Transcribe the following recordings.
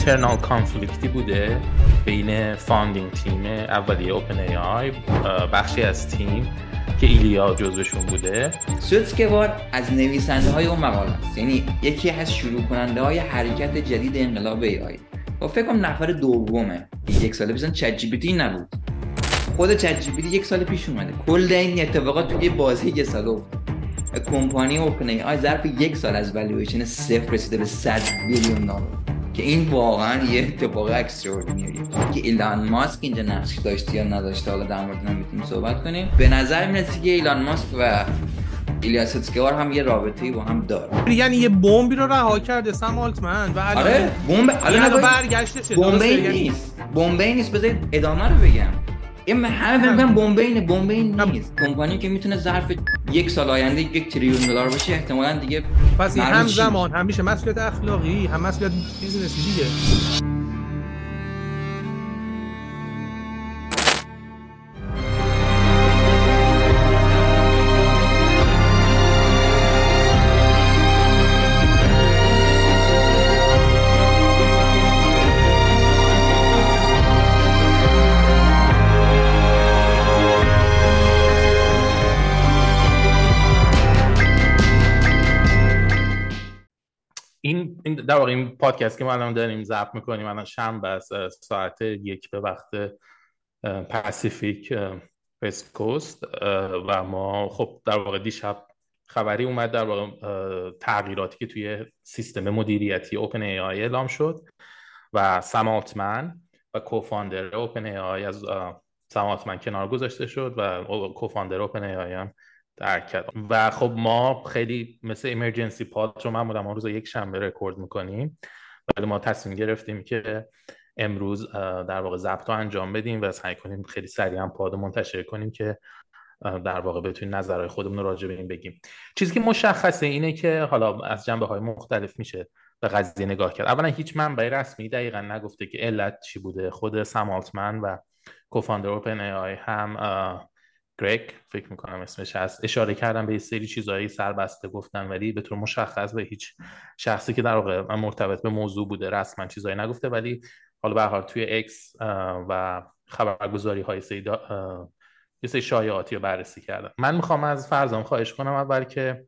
internal conflict ی بوده بین founding team اولیه OpenAI بخشی از تیم که ایلیا جزوشون بوده. سوتسکوار از نویسنده های اون مقاله است یعنی یکی از شروع کننده های حرکت جدید انقلاب AI و فکر کنم نفر دومه. یک سال پیش ChatGPT نبود. خود ChatGPT یک سال پیش اومده. کل این اتفاقات توی بازی یه سال کمپانی OpenAI ظرف یک سال از والویشن صفر رسیده به 100 بیلیون دلار. که این واقعا یه اتفاق اکستراردینریه که ایلان ماسک اینجا نقش داشته یا نداشته حالا در مورد می‌تونیم صحبت کنیم. به نظر می‌رسه که ایلان ماسک و ایلیا سوتسکوار هم یه رابطه‌ای با هم داره یعنی یه بمبی رو رها کرده سم آلتمن. و آره بمب الان برگشته بمبی نیست. بمبی نیست. بذارید ادامه رو بگم. این همه فکر کنم بمبین بمبین نیست. کمپانی که می‌تونه ظرف یک سال آینده یک تریلیون دلار باشه احتمالاً دیگه پس هم زمان هم میشه مسئولیت اخلاقی هم مسئولیت بیزنسی دیگه در واقع این پادکست که ما الان داریم ضبط می‌کنیم الان شنبه است ساعت یک به وقت Pacific West Coast و ما خب در واقع دیشب خبری اومد در واقع تغییراتی که توی سیستم مدیریتی OpenAI اعلام شد و سم آلتمن و co-founder OpenAI از سم آلتمن کنار گذاشته شد و co-founder OpenAI هم ترک کرد و خب ما خیلی مثل emergency pod رو معمولا ما روز یک شنبه رکورد می‌کنیم. ولی ما تصمیم گرفتیم که امروز در واقع ضبط رو انجام بدیم و سعی کنیم خیلی سریع هم پاد منتشر کنیم که در واقع بتونیم نظرهای خودمون رو راجع به این بگیم. چیزی که مشخصه اینه که حالا از جنبه های مختلف میشه به قضیه نگاه کرد. اولا هیچ منبع رسمی دقیقا نگفته که علت چی بوده. خود سمالتمن و کوفاندر اوپن ای هم گرگ فکر می‌کنم اسمش هست. اشاره کردم به سری چیزهایی سربسته گفتن ولی به طور مشخص به هیچ شخصی که در واقع مرتبط به موضوع بوده رسما چیزهایی نگفته. ولی حالا به حال توی اکس و خبرگزاری های سری یه سری شایعاتی رو بررسی کردم. من می‌خوام از فرزام خواهش کنم اول که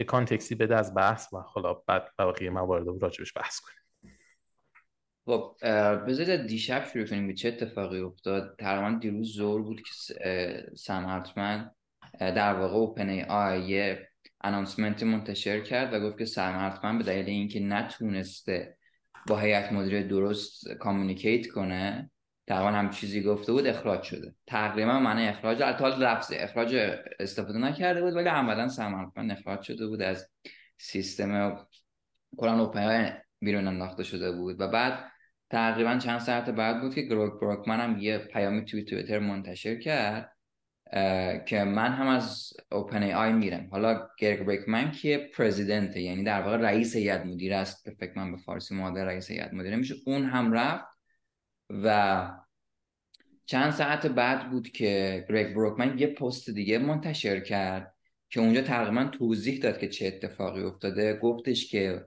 یه کانتکسی بده از بحث و حالا بعد بقیه موارد رو راجبش بحث کنیم. خب بذارید دیشب شروع کنیم به چه اتفاقی افتاد. تقریبا دیروز زور بود که سم هرتمن در واقع OpenAI یه announcement منتشر کرد و گفت که سم آلتمن به دلیل اینکه نتونسته با هیئت مدیره درست communicate کنه تقریبا هم چیزی گفته بود اخراج شده. تقریبا معنی اخراج البته لفظ اخراج استفاده نکرده بود ولی عملا سم اخراج شده بود از سیستم. کلا از OpenAI بیرون انداخته شده بود. و بعد تقریبا چند ساعت بعد بود که گرگ بروکمن هم یه پیامی توی تویتر منتشر کرد که من هم از OpenAI میرم. حالا گرگ بروکمن که president یعنی در واقع رئیس هیئت مدیره است فکر کنم به فارسی مادر رئیس هیئت مدیره میشه. اون هم رفت و چند ساعت بعد بود که گرگ بروکمن یه پست دیگه منتشر کرد که اونجا تقریبا توضیح داد که چه اتفاقی افتاده. گفتش که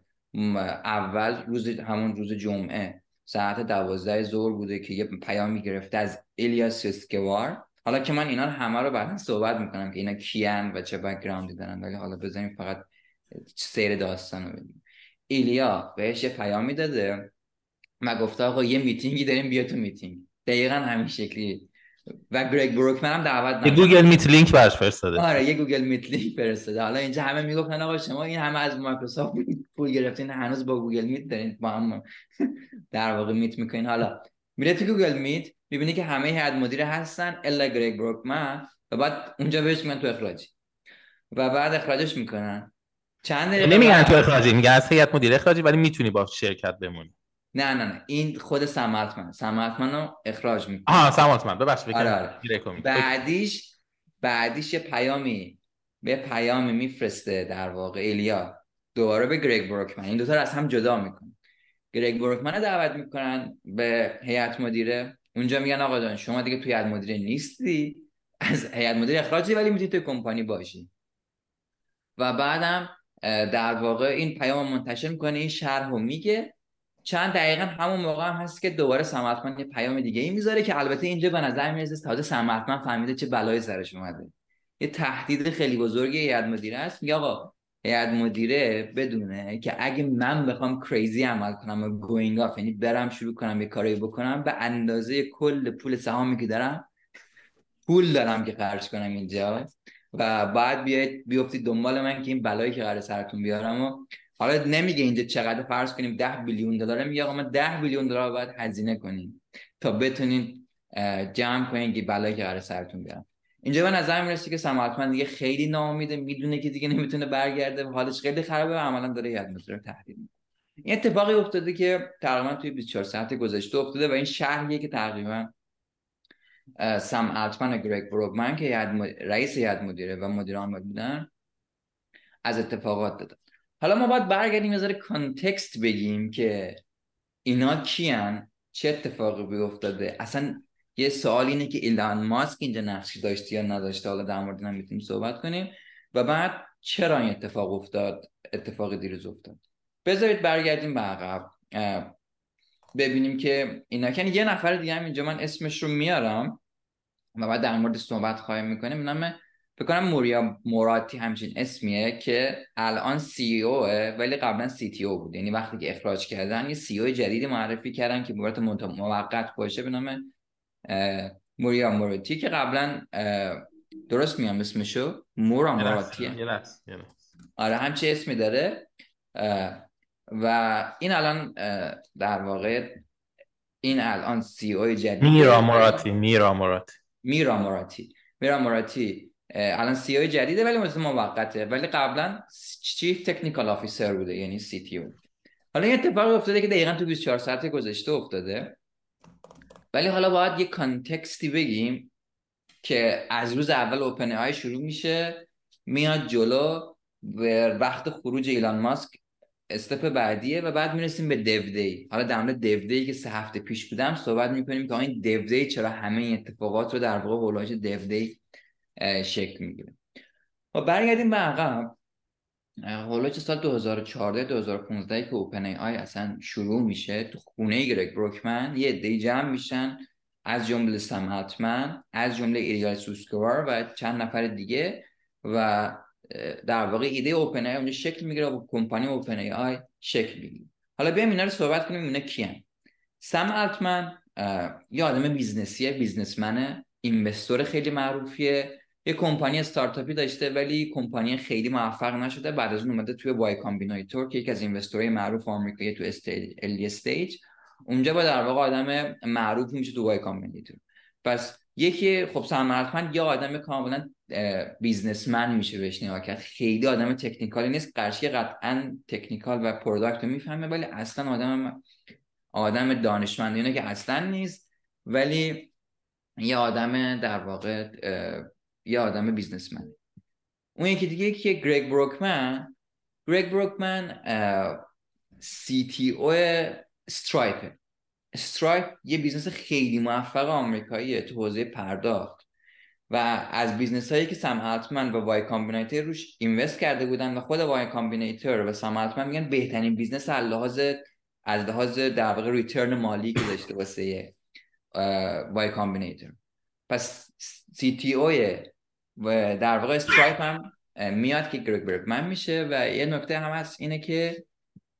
اول روز همون روز جمعه ساعت دوازده ظهر بوده که یه پیامی گرفته از ایلیا سوتسکوار حالا که من اینا همه رو بعدا صحبت می‌کنم که اینا کیان و چه background ی دارن ولی حالا بزنیم فقط سیر داستان رو بگیم ایلیا بهش یه پیامی داده و گفته آقا یه میتینگی داریم بیا تو میتینگ دقیقا همین شکلی و گرگ بروکمن هم دعوت یه گوگل میت لینک برش فرستاده. آره یه Google Meet لینک فرستاده. حالا اینجا همه می‌گفتن آقا شما این همه از مایکروسافت پول گرفتین هنوز با Google Meet دارین با هم در واقع meet می‌کنین. حالا میره تو Google Meet می‌بینی که همه هیئت مدیره هستن الا گرگ بروکمن و بعد اونجا بهش میگن تو اخراجی. و بعد اخراجش می‌کنن. چند نمیگن تو اخراجی میگن از هیئت مدیره اخراجی ولی می‌تونی با شرکت بمونی. نه نه نه. این خود سمارتمن سمارتمن رو اخراج می‌کنه. آها سمارتمن ببخش آره آره. بعدیش بعدیش یه پیامی به پیامی میفرسته در واقع. ایلیا. دوباره به گریگ بروکمن. این دوتا رو از هم جدا می‌کنه. گریگ بروکمن رو دعوت می‌کنن به هیئت مدیره. اونجا میگن آقا جان شما دیگه توی هیئت مدیره نیستی. از هیئت مدیره اخراجی ولی می‌تونی توی کمپانی باشی. و بعدم در واقع این پیام منتشر می‌کنه این شرح رو میگه. چند دقیقا همون موقع هم هست که دوباره سم آلتمن یه پیام دیگه ای می‌ذاره که البته اینجا به نظر می‌رسه تازه سم آلتمن فهمیده چه بلایی سرش اومده. یه تهدید خیلی بزرگی به هیئت مدیره است. میگه آقا هیئت مدیره بدونه که اگه من بخوام crazy عمل کنم و going off یعنی برم شروع کنم یه کاری بکنم به اندازه کل پول سهامی که دارم پول دارم که خرج کنم اینجا و بعد بیاید بیفتید دنبال من که این بلایی که قرار سرتون بیارم و حالا نمیگه اینجا چقدر فرض کنیم 10 بیلیون دلار میگه آقا ما 10 بیلیون دلار باید هزینه کنیم تا بتونین جمع کنین که بلایی که قرار سرتون بیارم اینجا به نظر می‌رسه که سماعتمند دیگه خیلی ناامیده می‌دونه که دیگه نمی‌تونه برگرده و حالش خیلی خرابه و عملا داره یاد رو تهدید این اتفاقی افتاده که تقریبا توی 24 ساعت گذشته افتاده و این شهریه که تقریبا سم التمن و گریگ بروگمن که رئیس هیئت مدیره و مدیر عامل بودن از اتفاقات دادن حالا ما باید برگردیم یه کانتکست بگیم که اینا کیان؟ چه اتفاقی بیفتاده اصلا یه سوال اینه که ایلان ماسک اینجا نقشی داشته یا نداشته؟ حالا در مورد هم می‌تونیم صحبت کنیم. و بعد چرا این اتفاق افتاد؟ اتفاق دیروز افتاد. بذارید برگردیم به عقب. ببینیم که اینا که یه نفر دیگه هم اینجا من اسمش رو میارم و بعد در مورد صحبت خواهیم می‌کنیم. نام فکر کنم موریا موراتی همچین اسمیه که الان سی او ولی قبلا سی تی او بود. یعنی وقتی که اخراج کردن یه سی او جدیدی معرفی کردن که بورت موقت باشه به نام موریا موراتی که قبلا درست میام اسمشو؟ مورا موراتی آره همچه اسمی داره. و این الان در واقع این الان CEO جدید میرا موراتی میرا موراتی. میرا موراتی. میرا موراتی الان CEO جدیده ولی مثل موقته. ولی قبلا chief technical officer بوده یعنی CTO. حالا این اتفاق افتاده که دقیقا تو 24 ساعت گذشته افتاده. ولی حالا باید یه context ی بگیم که از روز اول OpenAI شروع میشه میاد جلو و وقت خروج ایلان ماسک استپ بعدیه و بعد می‌رسیم به دیو دی حالا در مورد دیو دی که سه هفته پیش بودم صحبت می‌کنیم که این دیو دی چرا همه اتفاقات رو در واقع هولاژ دیو دی شکل می‌گیره. و برگردیم به عقب. هولاژ سال 2014 2015 که اوپن ای آی اصلا شروع میشه تو خونه گرگ بروکمن یه دی جمع میشن از جمله سم از جمله ایریال سوسکوار و چند نفر دیگه و در واقع ایده OpenAI اونجا شکل می‌گیره و کمپانی OpenAI شکل می‌گیره. حالا بیایم اینا رو صحبت کنیم اینا کیان. سم آلتمن یه آدم business یه businessman ه investor خیلی معروفیه. یه کمپانی استارتاپی داشته ولی کمپانی خیلی موفق نشده. بعد از اون اومده توی Y Combinator که یکی از investor های معروف آمریکایی تو stage early stage. اونجا با در واقع آدم معروف میشه تو Y Combinator پس یکی خب سم آلتمن یه آدم کاملا businessman میشه بهش نگاه کرد. خیلی آدم technical ی نیست. قرشی قطعا technical و product رو می‌فهمه ولی اصلا آدم آدم دانشمندی که اصلا نیست. ولی یه آدم در واقع یه آدم businessman اون یکی دیگه که گرگ بروکمن گرگ بروکمن CTO Stripe Stripe یه business خیلی موفق آمریکاییه تو حوزه پرداخت. و از business هایی که سم و Y Combinator روش invest کرده بودن و خود Y Combinator و سم میگن بهترین business از لحاظ از لحاظ در واقع return مالی که داشته واسه Y Combinator. پس CTO در واقع Stripe هم میاد که گرگ براکمن میشه و یه نکته هم هست اینه که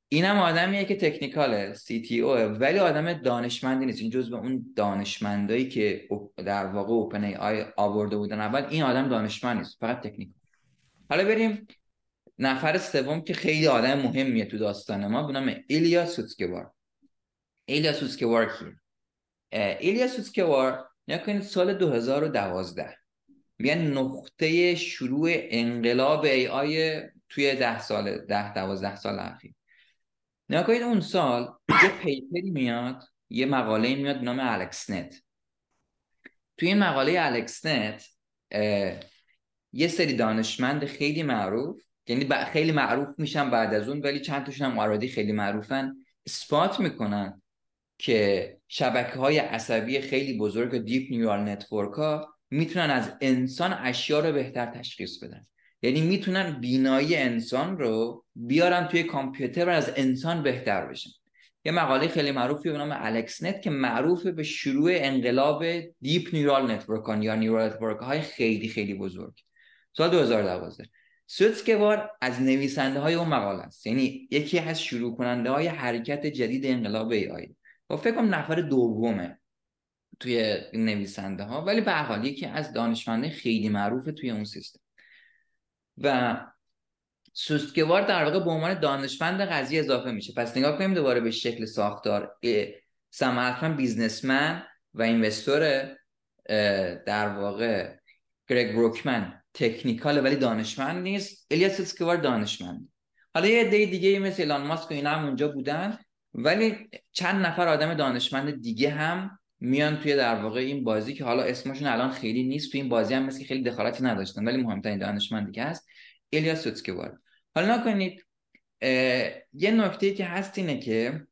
اینم آدمیه که تکنیکاله سی تی او ولی آدم دانشمندی نیست. این جزء اون دانشمندایی که در واقع اوپن ای آی آورده بودن اول این آدم دانشمند نیست فقط تکنیکال. حالا بریم نفر سوم که خیلی آدم مهمیه تو داستان ما به نام ایلیا سوتسکوار ایلیا سوتسکوار کیه؟ ایلیا سوتسکوار نکنید سال 2012 میگن نقطه شروع انقلاب ای آی توی ده سال ده دوازده سال اخیر. نگا کنید اون سال یه paper ی میاد یه مقاله میاد به نام AlexNet توی این مقاله AlexNet یه سری دانشمند خیلی معروف یعنی خیلی معروف میشن بعد از اون ولی چند تاشون هم already خیلی معروفن اثبات می‌کنن که شبکه های عصبی خیلی بزرگ deep neural network ها می‌تونن از انسان اشیا رو بهتر تشخیص بدن. یعنی می‌تونن بینایی انسان رو بیارن توی کامپیوتر و از انسان بهتر بشن. یه مقاله خیلی معروفی به نام AlexNet که معروفه به شروع انقلاب deep neural network یا neural network های خیلی خیلی بزرگ. سال 2012 سوتسکوار از نویسنده های اون مقاله است. یعنی یکی از شروع کننده های حرکت جدید انقلاب AI و فکر کنم نفر دومه. توی نویسنده ها ولی به حال یکی از دانشمنده خیلی معروف توی اون سیستم. و سوستگوار در واقع به عنوان دانشمند قضیه اضافه میشه. پس نگاه کنیم دوباره به شکل ساختار. سم بیزنسمن و اینوستور در واقع گرگ بروکمن تکنیکال ولی دانشمند نیست. الیاس سوستگوار دانشمند. حالا یه عده دیگه مثل ایلان ماسک و اینا هم اونجا بودن. ولی چند نفر آدم دانشمند دیگه هم میان توی در واقع این بازی که حالا اسمشون الان خیلی نیست توی این بازی هم مثل خیلی دخالتی نداشتن ولی مهمترین دانشمندی که هست ایلیا سوتسکوار حالا نگا کنید یه نکته که هست اینه که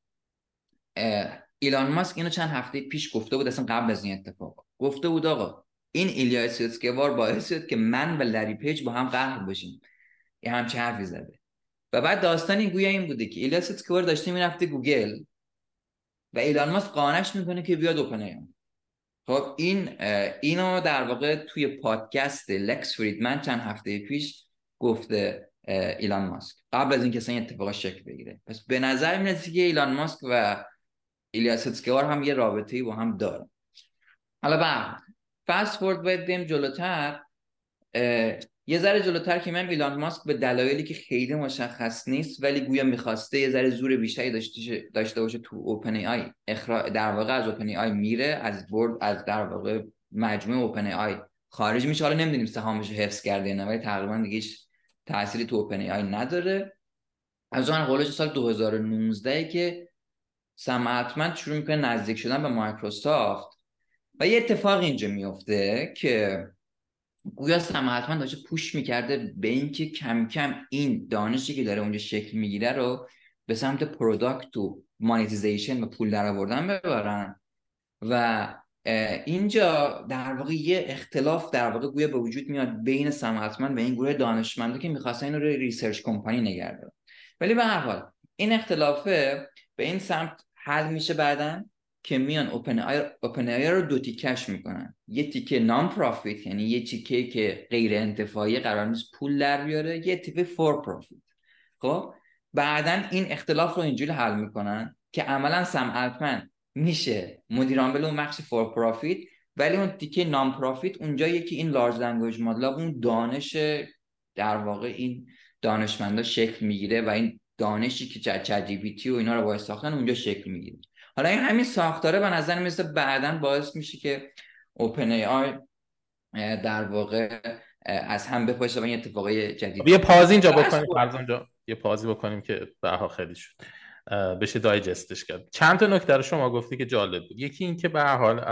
ایلان ماسک اینو چند هفته پیش گفته بود اصلا قبل از این اتفاق. گفته بود آقا این ایلیا سوتسکوار باعث شد که من و لری پیج با هم قهر بشیم یه همچه حرفی زده. و بعد داستان این گویا این بوده که ایلیا سوتسکوار داشته می‌رفته گوگل. و ایلان ماسک قانعش می‌کنه که بیاد OpenAI خب این اینو در واقع توی پادکست لکس فریدمن چند هفته پیش گفته ایلان ماسک. قبل از اینکه این اتفاق شکل بگیره. پس به نظر می‌رسه که ایلان ماسک و ایلیا سوتسکوار هم یه رابطه‌ای با هم دارن. حالا بعد fast forward بیاید جلوتر. یه ذره جلوتر که من ایلان ماسک به دلایلی که خیلی مشخص نیست ولی گویا می‌خواسته یه ذره زور بیشتری داشته داشته باشه تو OpenAI اخرا... در واقع از OpenAI میره از board از در واقع مجموعه OpenAI خارج میشه. حالا نمی‌دونیم سهامش رو حفظ کرده نه ولی تقریبا دیگه تأثیری تو OpenAI نداره. از اون قولش سال 2019 که سم شروع می‌کنه نزدیک شدن به مایکروسافت. و یه اتفاق اینجا میفته که گویا سم داشته push می‌کرده به اینکه کم کم این دانشی که داره اونجا شکل می‌گیره رو به سمت product و monetization و پول در آوردن ببرن. و اینجا در واقع یه اختلاف در واقع گویا به وجود میاد بین سم آلتمن و این گروه دانشمنده که می‌خواستن این رو research company نگه ولی به هر حال این اختلافه به این سمت حل میشه بعدا. که میان OpenAI, OpenAI رو دو تیکش می‌کنن. یه تیکه non-profit یعنی یه تیکه که غیر انتفاعی قرار نیست پول در بیاره یه تیکه for-profit خب؟ بعدا این اختلاف رو اینجوری حل می‌کنن که عملا سم میشه. مدیر عامل اون بخش for-profit ولی اون تیکه non-profit اونجایی که این large language model اون دانش در واقع این دانشمندا شکل می‌گیره و این دانشی که ChatGPT و اینا رو باید ساختن اونجا شکل می‌گیره. حالا این همین ساختاره به نظر مثل بعدا باعث میشه که OpenAI در واقع از هم بپاشه و این اتفاقای جدید یه pause ی اینجا بکنیم یه pause ی بکنیم که به خیلی شد. بشه digest ش کرد. چند تا نکته رو شما گفتی که جالب بود. یکی این که به حال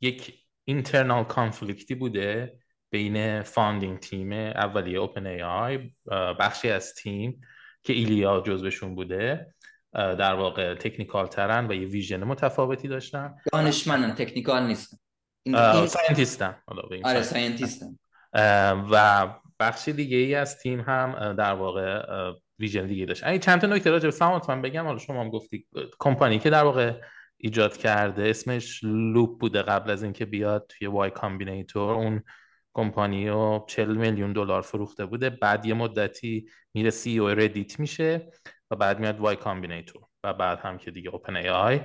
یک internal conflict ی بوده بین founding team اولیه OpenAI بخشی از تیم که ایلیا جزوشون بوده. در واقع technical ترن و یه vision متفاوتی داشتن. دانشمندن technical نیستن scientist ن آره scientist ن و بخشی دیگه ای از تیم هم در واقع vision دیگه داشت. این چند تا نکته راجع به من بگم. حالا شما هم گفتی کمپانی که در واقع ایجاد کرده اسمش Loopt بوده قبل از اینکه بیاد توی Y Combinator اون کمپانی رو 40 میلیون دلار فروخته بوده. بعد یه مدتی میره CEO Reddit میشه و بعد میاد Y Combinator و بعد هم که دیگه OpenAI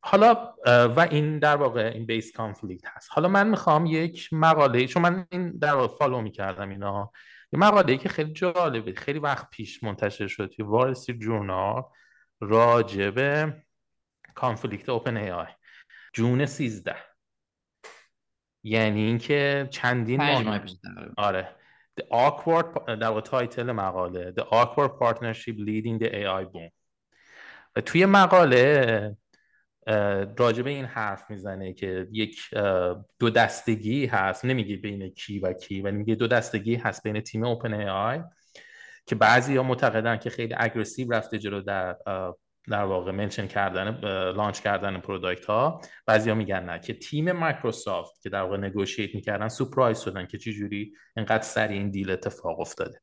حالا و این در واقع این base conflict هست. حالا من می‌خوام یک مقاله چون من این در واقع follow می‌کردم اینا یه مقاله که خیلی جالبه خیلی وقت پیش منتشر شد توی Wall Street Journal راجب conflict OpenAI June 13 یعنی اینکه چندین ماه آره. The awkward در واقع title مقاله. The awkward partnership leading the AI boom. و توی مقاله راجب این حرف می‌زنه که یک دو دستگی هست. نمیگه بین کی و کی ولی میگه دو دستگی هست بین تیم OpenAI که بعضی ها معتقدن که خیلی aggressive رفته جلو در در واقع mention کردن launch کردن product ها بعضیا میگن نه که تیم مایکروسافت که در واقع negotiate می‌کردن surprise شدن که چه جوری اینقدر سریع این deal اتفاق افتاده.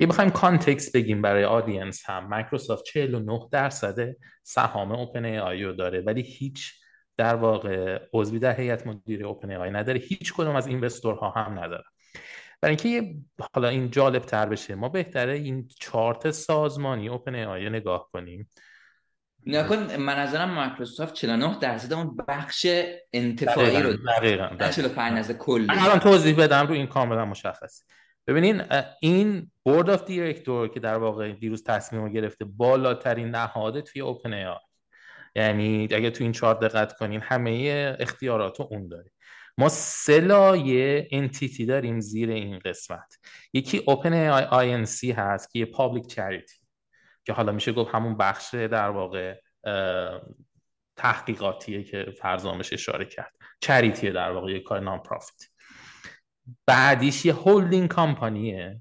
اگه بخوایم context بگیم برای audience هم. مایکروسافت 49 درصد سهام OpenAI رو داره ولی هیچ در واقع عضوی در هیئت مدیره OpenAI نداره. هیچ کدوم از investor ها هم نداره. برای اینکه حالا این جالب تر بشه ما بهتره این چارت سازمانی OpenAI نگاه کنیم. نکن من نظرم مایکروسافت 49 درصد اون بخش انتفاعی رو دقیقاً 45 درصد کلی. الان توضیح بدم رو این کاملا مشخصه. ببینین این board of director که در واقع دیروز تصمیم رو گرفته بالاترین نهاده توی OpenAI یعنی اگه تو این چارت دقت کنین همه اختیارات رو اون داره. ما سه لایه entity داریم زیر این قسمت. یکی OpenAI Inc هست که یه public charity که حالا میشه گفت همون بخش در واقع تحقیقاتیه که فرزامش اشاره کرد. charity ه در واقع یه کار non-profit بعدیش یه holding company ه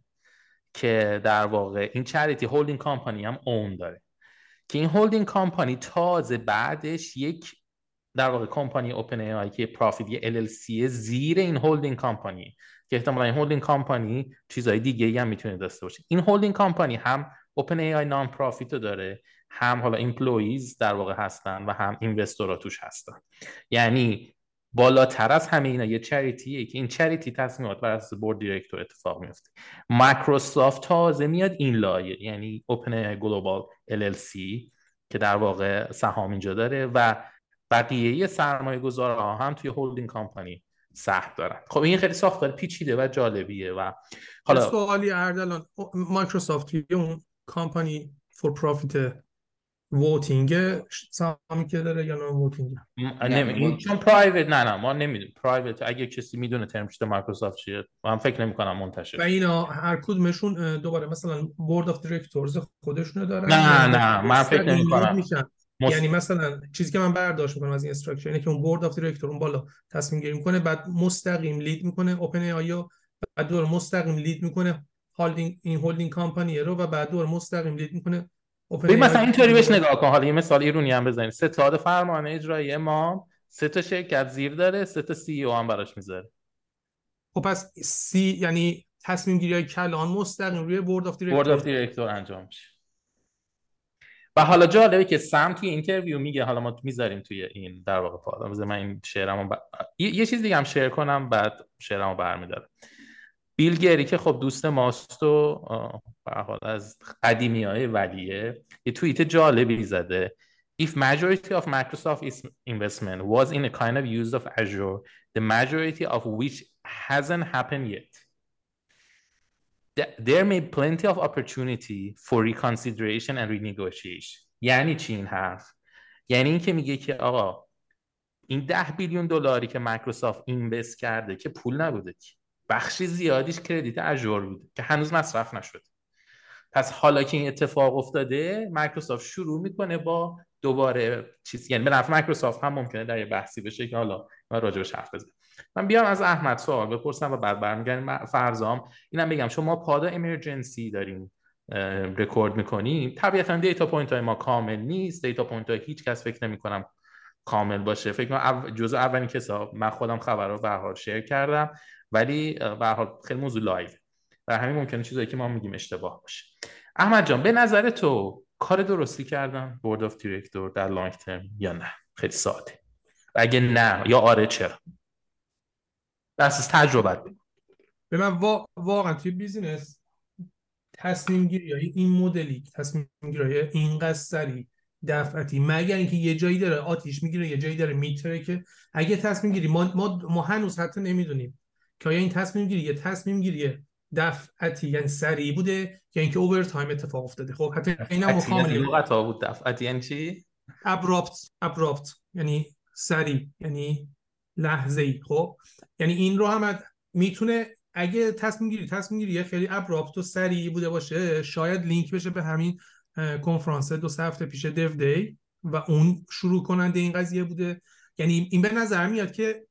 که در واقع این charity holding company هم اون داره. که این holding company تازه بعدش یک در واقع کمپانی OpenAI capped profit یه LLC زیر این holding company که احتمالا این holding company چیزهای دیگه هم می‌تونه داشته باشه. این holding company هم OpenAI non-profit رو داره. هم حالا employees در واقع هستن و هم investor ا توش هستن. یعنی بالاتر از همه اینا یه charity ه که این charity تصمیمات بر اساس board director اتفاق میفته مایکروسافت تازه میاد این لایه یعنی Open Global LLC که در واقع سهام اینجا داره و بقیه سرمایه گذارها هم توی holding company سهم دارن. خب این خیلی ساختار پیچیده و جالبیه و حالا سوالی اردلان مایکروسافت اون company for profit voting سهامی که داره یا نه voting این چون private نه نه ما نمی‌دونیم. private اگه کسی می‌دونه ترم مایکروسافت چیه من فکر نمی کنم منتشر. و اینا هر کدومشون دوباره مثلا board of directors خودشونو دارن. نه نه من فکر نمی کنم مست... یعنی مثلا چیزی که من برداشت می‌کنم از این structure اینه که اون board of director اون بالا تصمیم گیری می‌کنه بعد مستقیم lead می‌کنه OpenAI بعد دور مستقیم lead می‌کنه. هولدینگ این holding company رو و بعد دور مستقیم lead می‌کنه ببین مثلا اینطوری بهش نگاه کن. حالا یه مثال ایرونی هم بزنیم. ستاد فرمان اجرایی ما سه تا شرکت زیر داره سه تا CEO هم براش می‌ذاره. خب پس سی یعنی تصمیم گیری های کلان مستقیم روی board of director board of director انجام میشه. و حالا جالبه که سم توی interview میگه حالا ما می‌ذاریم توی این در واقع پادم من این share مو ب... یه چیز دیگه هم share کنم بعد share مو برمیدارم. بیل گرلی که خب دوست ماست و حال از قدیمی های Valley ه یه توییت جالبی زده If majority of Microsoft investment was in a kind of use of Azure, the majority of which hasn't happened yet, there may plenty of opportunity for reconsideration and renegotiation. یعنی چی این حرف؟ یعنی اینکه میگه که آقا این ده billion دلاری که مایکروسافت invest کرده که پول نبوده که بخش زیادیش credit Azure بوده که هنوز مصرف نشده پس حالا که این اتفاق افتاده مایکروسافت شروع می‌کنه با دوباره چیز یعنی به نفع مایکروسافت هم ممکنه در یه بحثی بشه که حالا من راجبش حرف بزنم. من بیام از احمد سوال بپرسم و بعد برمیگردیم فرزام. اینم بگم شما پادا emergency داریم رکورد می‌کنیم طبیعتا data point های ما کامل نیست. data point های هیچ کس فکر نمی کنم کامل باشه. فکر کنم جزء اولین کسا من خودم خبر رو به حال share کردم. ولی به حال خیلی موضوع live و همین ممکنه چیزایی که ما میگیم اشتباه باشه. احمد جان به نظر تو کار درستی کردن board of director در long term یا نه؟ خیلی ساده. اگه نه یا آره چرا؟ بس تجربت به من واقعا توی business تصمیم گیری این مدلی تصمیم گیری اینقدر سریع دفعتی مگر اینکه یه جایی داره آتیش می‌گیره یه جایی داره می‌ترکه اگه تصمیم گیری ما, ما, ما هنوز حتی نمی‌دونیم. که آیا این تصمیم گیری یه تصمیم گیری دفعتی یعنی سریع بوده یا اینکه over time اتفاق افتاده؟ خب حتی اینا یعنی لغت ها بود. دفعتی یعنی چی؟ ابراپت ابراپت یعنی سریع یعنی لحظه ای خب یعنی این رو هم می‌تونه اگه تصمیم گیری تصمیم گیری خیلی ابراپت و سریع بوده باشه شاید لینک بشه به همین کنفرانس دو سه هفته پیش دیو دی و اون شروع کننده این قضیه بوده. یعنی این به نظر میاد که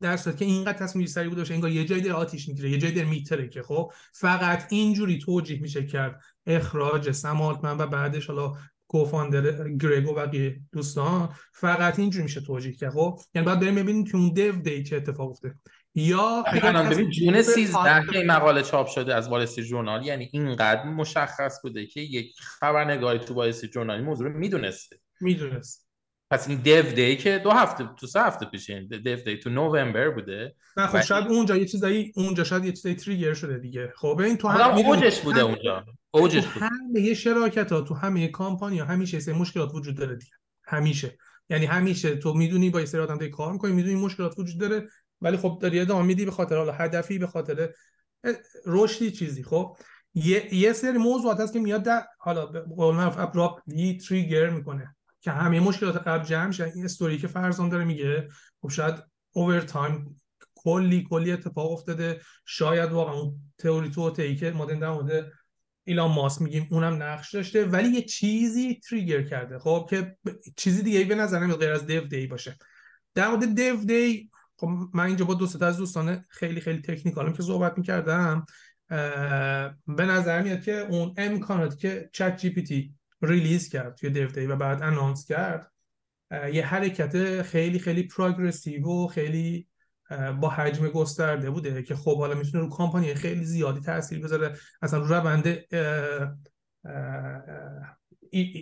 در صورتی که اینقدر تصمیم سری بود انگار یه جایی داره آتیش می‌گیره یه جایی داره میتره که خب فقط اینجوری توجیه میشه کرد اخراج سم آلتمن و بعدش حالا کوفاندر گرگو و بقیه دوستان فقط اینجوری میشه توجیه کرد. خب یعنی باید بریم ببینیم تو اون دیو دی چه اتفاق افتاده. یا اگر ببین جون 13 که این مقاله چاپ شده از والسی جورنال یعنی اینقدر مشخص بوده که یک خبرنگاری تو والسی جورنال موضوع می‌دونسته. می‌دونست پس این دیو دی که دو هفته تو سه هفته پیش این دیو دی تو نوامبر بوده. نه خب شاید اونجا یه چیزایی اونجا شاید یه چیزایی تریگر شده دیگه. خب این تو هم اوجش بوده اونجا. اوجش بوده. همه شراکت ها تو همه کامپانی ها همیشه سه مشکلات وجود داره دیگه. همیشه. یعنی همیشه تو می‌دونی با سری آدم کار می‌کنی می‌دونی مشکلات وجود داره ولی خب داری ادامه میدی به خاطر حالا هدفی به خاطر رشدی چیزی. خب یه, یه سری موضوعات هست که میاد در حالا به قول معروف تریگر می‌کنه. که همه مشکلات قبل جمع شد این استوری که فرزان داره میگه خب شاید اوور تایم کلی کلی اتفاق افتاده. شاید واقعا اون تئوری تو که ما در مورد ایلان ماسک میگیم اونم نقش داشته ولی یه چیزی trigger کرده. خب که چیزی دیگه به نظر نمیاد غیر از دیو دی باشه. در مورد دیو دی خب من اینجا با دو تا از دوستان خیلی خیلی technical م که صحبت می‌کردم به نظر میاد که اون امکاناتی که ChatGPT release کرد توی دیو دی و بعد announce کرد. یه حرکت خیلی خیلی progressive و خیلی با حجم گسترده بوده که خب حالا می‌تونه رو کامپانی خیلی زیادی تاثیر بذاره. اصلا رو روند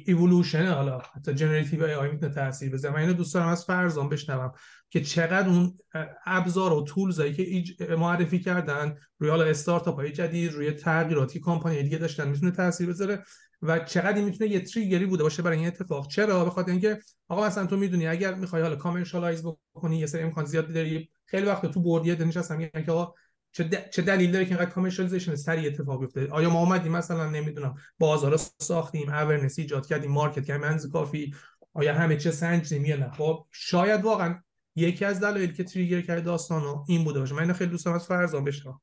ایولوشن حالا حتی generative AI می‌تونه تاثیر بذاره. من اینو دوست دارم از فرزام بشنوم. که چقدر اون ابزار و tools ایی که معرفی کردن روی حالا استارتاپ های جدید روی تغییراتی کامپانی دیگه داشتن می‌تونه تاثیر بذاره و چقدر این می‌تونه یه trigger ی بوده باشه برای این اتفاق. چرا؟ به خاطر اینکه آقا مثلا تو می‌دونی اگر می‌خوای حالا commercialize بکنی یه سری امکان زیاد داری خیلی وقت تو board یه نشستم میگن که آقا چه, چه دلیل داره که اینقدر commercialization سریع اتفاق بیفته؟ آیا ما اومدیم مثلا نمی‌دونم بازار ساختیم awareness ایجاد کردیم market کردیم منز کافی آیا همه چه سنجیدیم یا نه؟ خب شاید واقعا یکی از دلایلی که trigger کرده داستانو این بوده باشه. من خیلی دوست دارم از فرزام بشنوم.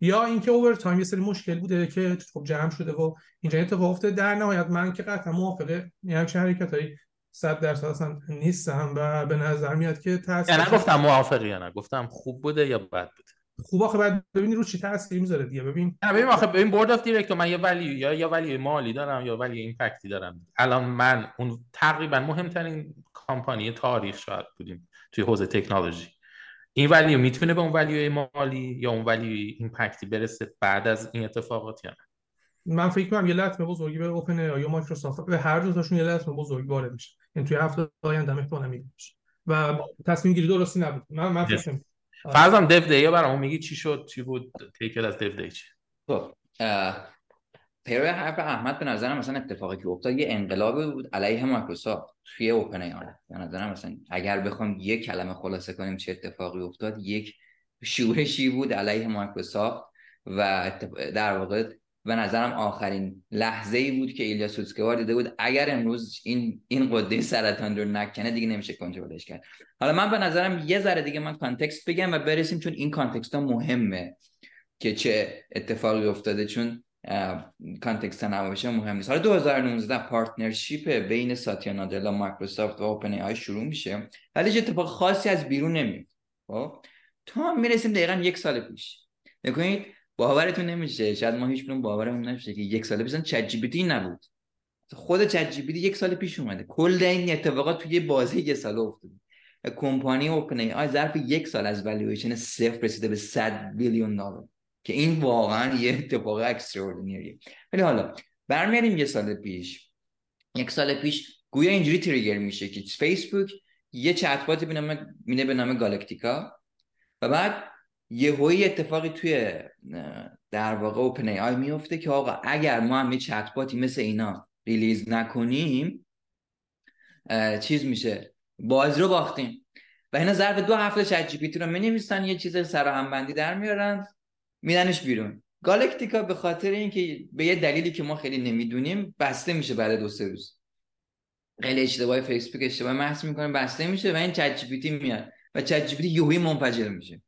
یا اینکه over time یه سری مشکل بوده که خب جمع شده و اینجا اتفاق افتاده. در نهایت من که قطعا موافقه یه همچین حرکتایی صد درصد اصلا نیستم و به نظر میاد که تاثیر نه گفتم موافقی یا نه. گفتم خوب بوده یا بد بوده. خوب آخه بعد ببینی رو چی تاثیر می‌ذاره دیگه. ببین. نه ببین آخه ببین board of director من یه ولی یا یا ولی مالی دارم یا value impactی دارم. الان من اون تقریبا مهمترین کمپانی تاریخ شاید بودیم. توی حوزه تکنولوژی. این ولیو می‌تونه به اون ولیو مالی یا اون ولیو ایمپکتی برسه بعد از این اتفاقات یا نه؟ من فکر کنم یه لطمه بزرگی به اوپن یا مایکروسافت. به هر دو تاشون یه لطمه بزرگی وارد میشه. این توی هفته آینده احتمالاً میشه. و تصمیم گیری درستی نبود. من من فکر فرضم دیو دی برام میگی چی شد؟ چی بود؟ تیکل از دیو دی چی؟ خب پیرو حرف احمد به نظرم مثلا اتفاقی که افتاد یه انقلابی بود علیه مایکروسافت توی اوپن ای به نظرم مثلا اگر بخوام یک کلمه خلاصه کنیم چه اتفاقی افتاد یک شورشی بود علیه مایکروسافت و در واقع به نظرم آخرین لحظه ای بود که ایلیا سوتسکور دیده بود اگر امروز این این غده سرطان رو نکنه دیگه نمیشه کنترلش کرد. حالا من به نظرم یه ذره دیگه من context بگم و برسیم چون این context ها مهمه که چه اتفاقی افتاده. چون context نباشه مهم نیست. حالا 2019 partnership بین ساتیا نادلا مایکروسافت و OpenAI شروع میشه. ولی هیچ اتفاق خاصی از بیرون نمیاد. خب؟ تا می‌رسیم دقیقا یک سال پیش. بکنید باورتون نمیشه. شاید ما هیچ باورمون نمیشه که یک سال پیش ChatGPT نبود. خود ChatGPT یک سال پیش اومده. کل این اتفاقات توی بازی یک سال افتاده. کمپانی OpenAI ظرف یک سال از والویشن صفر رسیده به 100 billion دلار که این واقعا یه اتفاق extraordinaryه ولی حالا برمیاریم یه سال پیش. یک سال پیش گویا اینجوری trigger میشه که فیسبوک یه chatbotی به نام مینه به نام Galactica و بعد یه هوی اتفاقی توی در واقع OpenAI میفته که آقا اگر ما هم یه chatbotی مثل اینا release نکنیم چیز میشه بازی رو باختیم. و اینا ظرف دو هفته ChatGPT رو می نویسن یه چیز سرهم در میارن. میدنش بیرون. Galactica به خاطر اینکه به یه دلیلی که ما خیلی نمی‌دونیم بسته میشه بعد دو سه روز. خیلی اشتباه فیسبوک اشتباه محض می‌کنه بسته میشه و این ChatGPT میاد و ChatGPT منفجر میشه.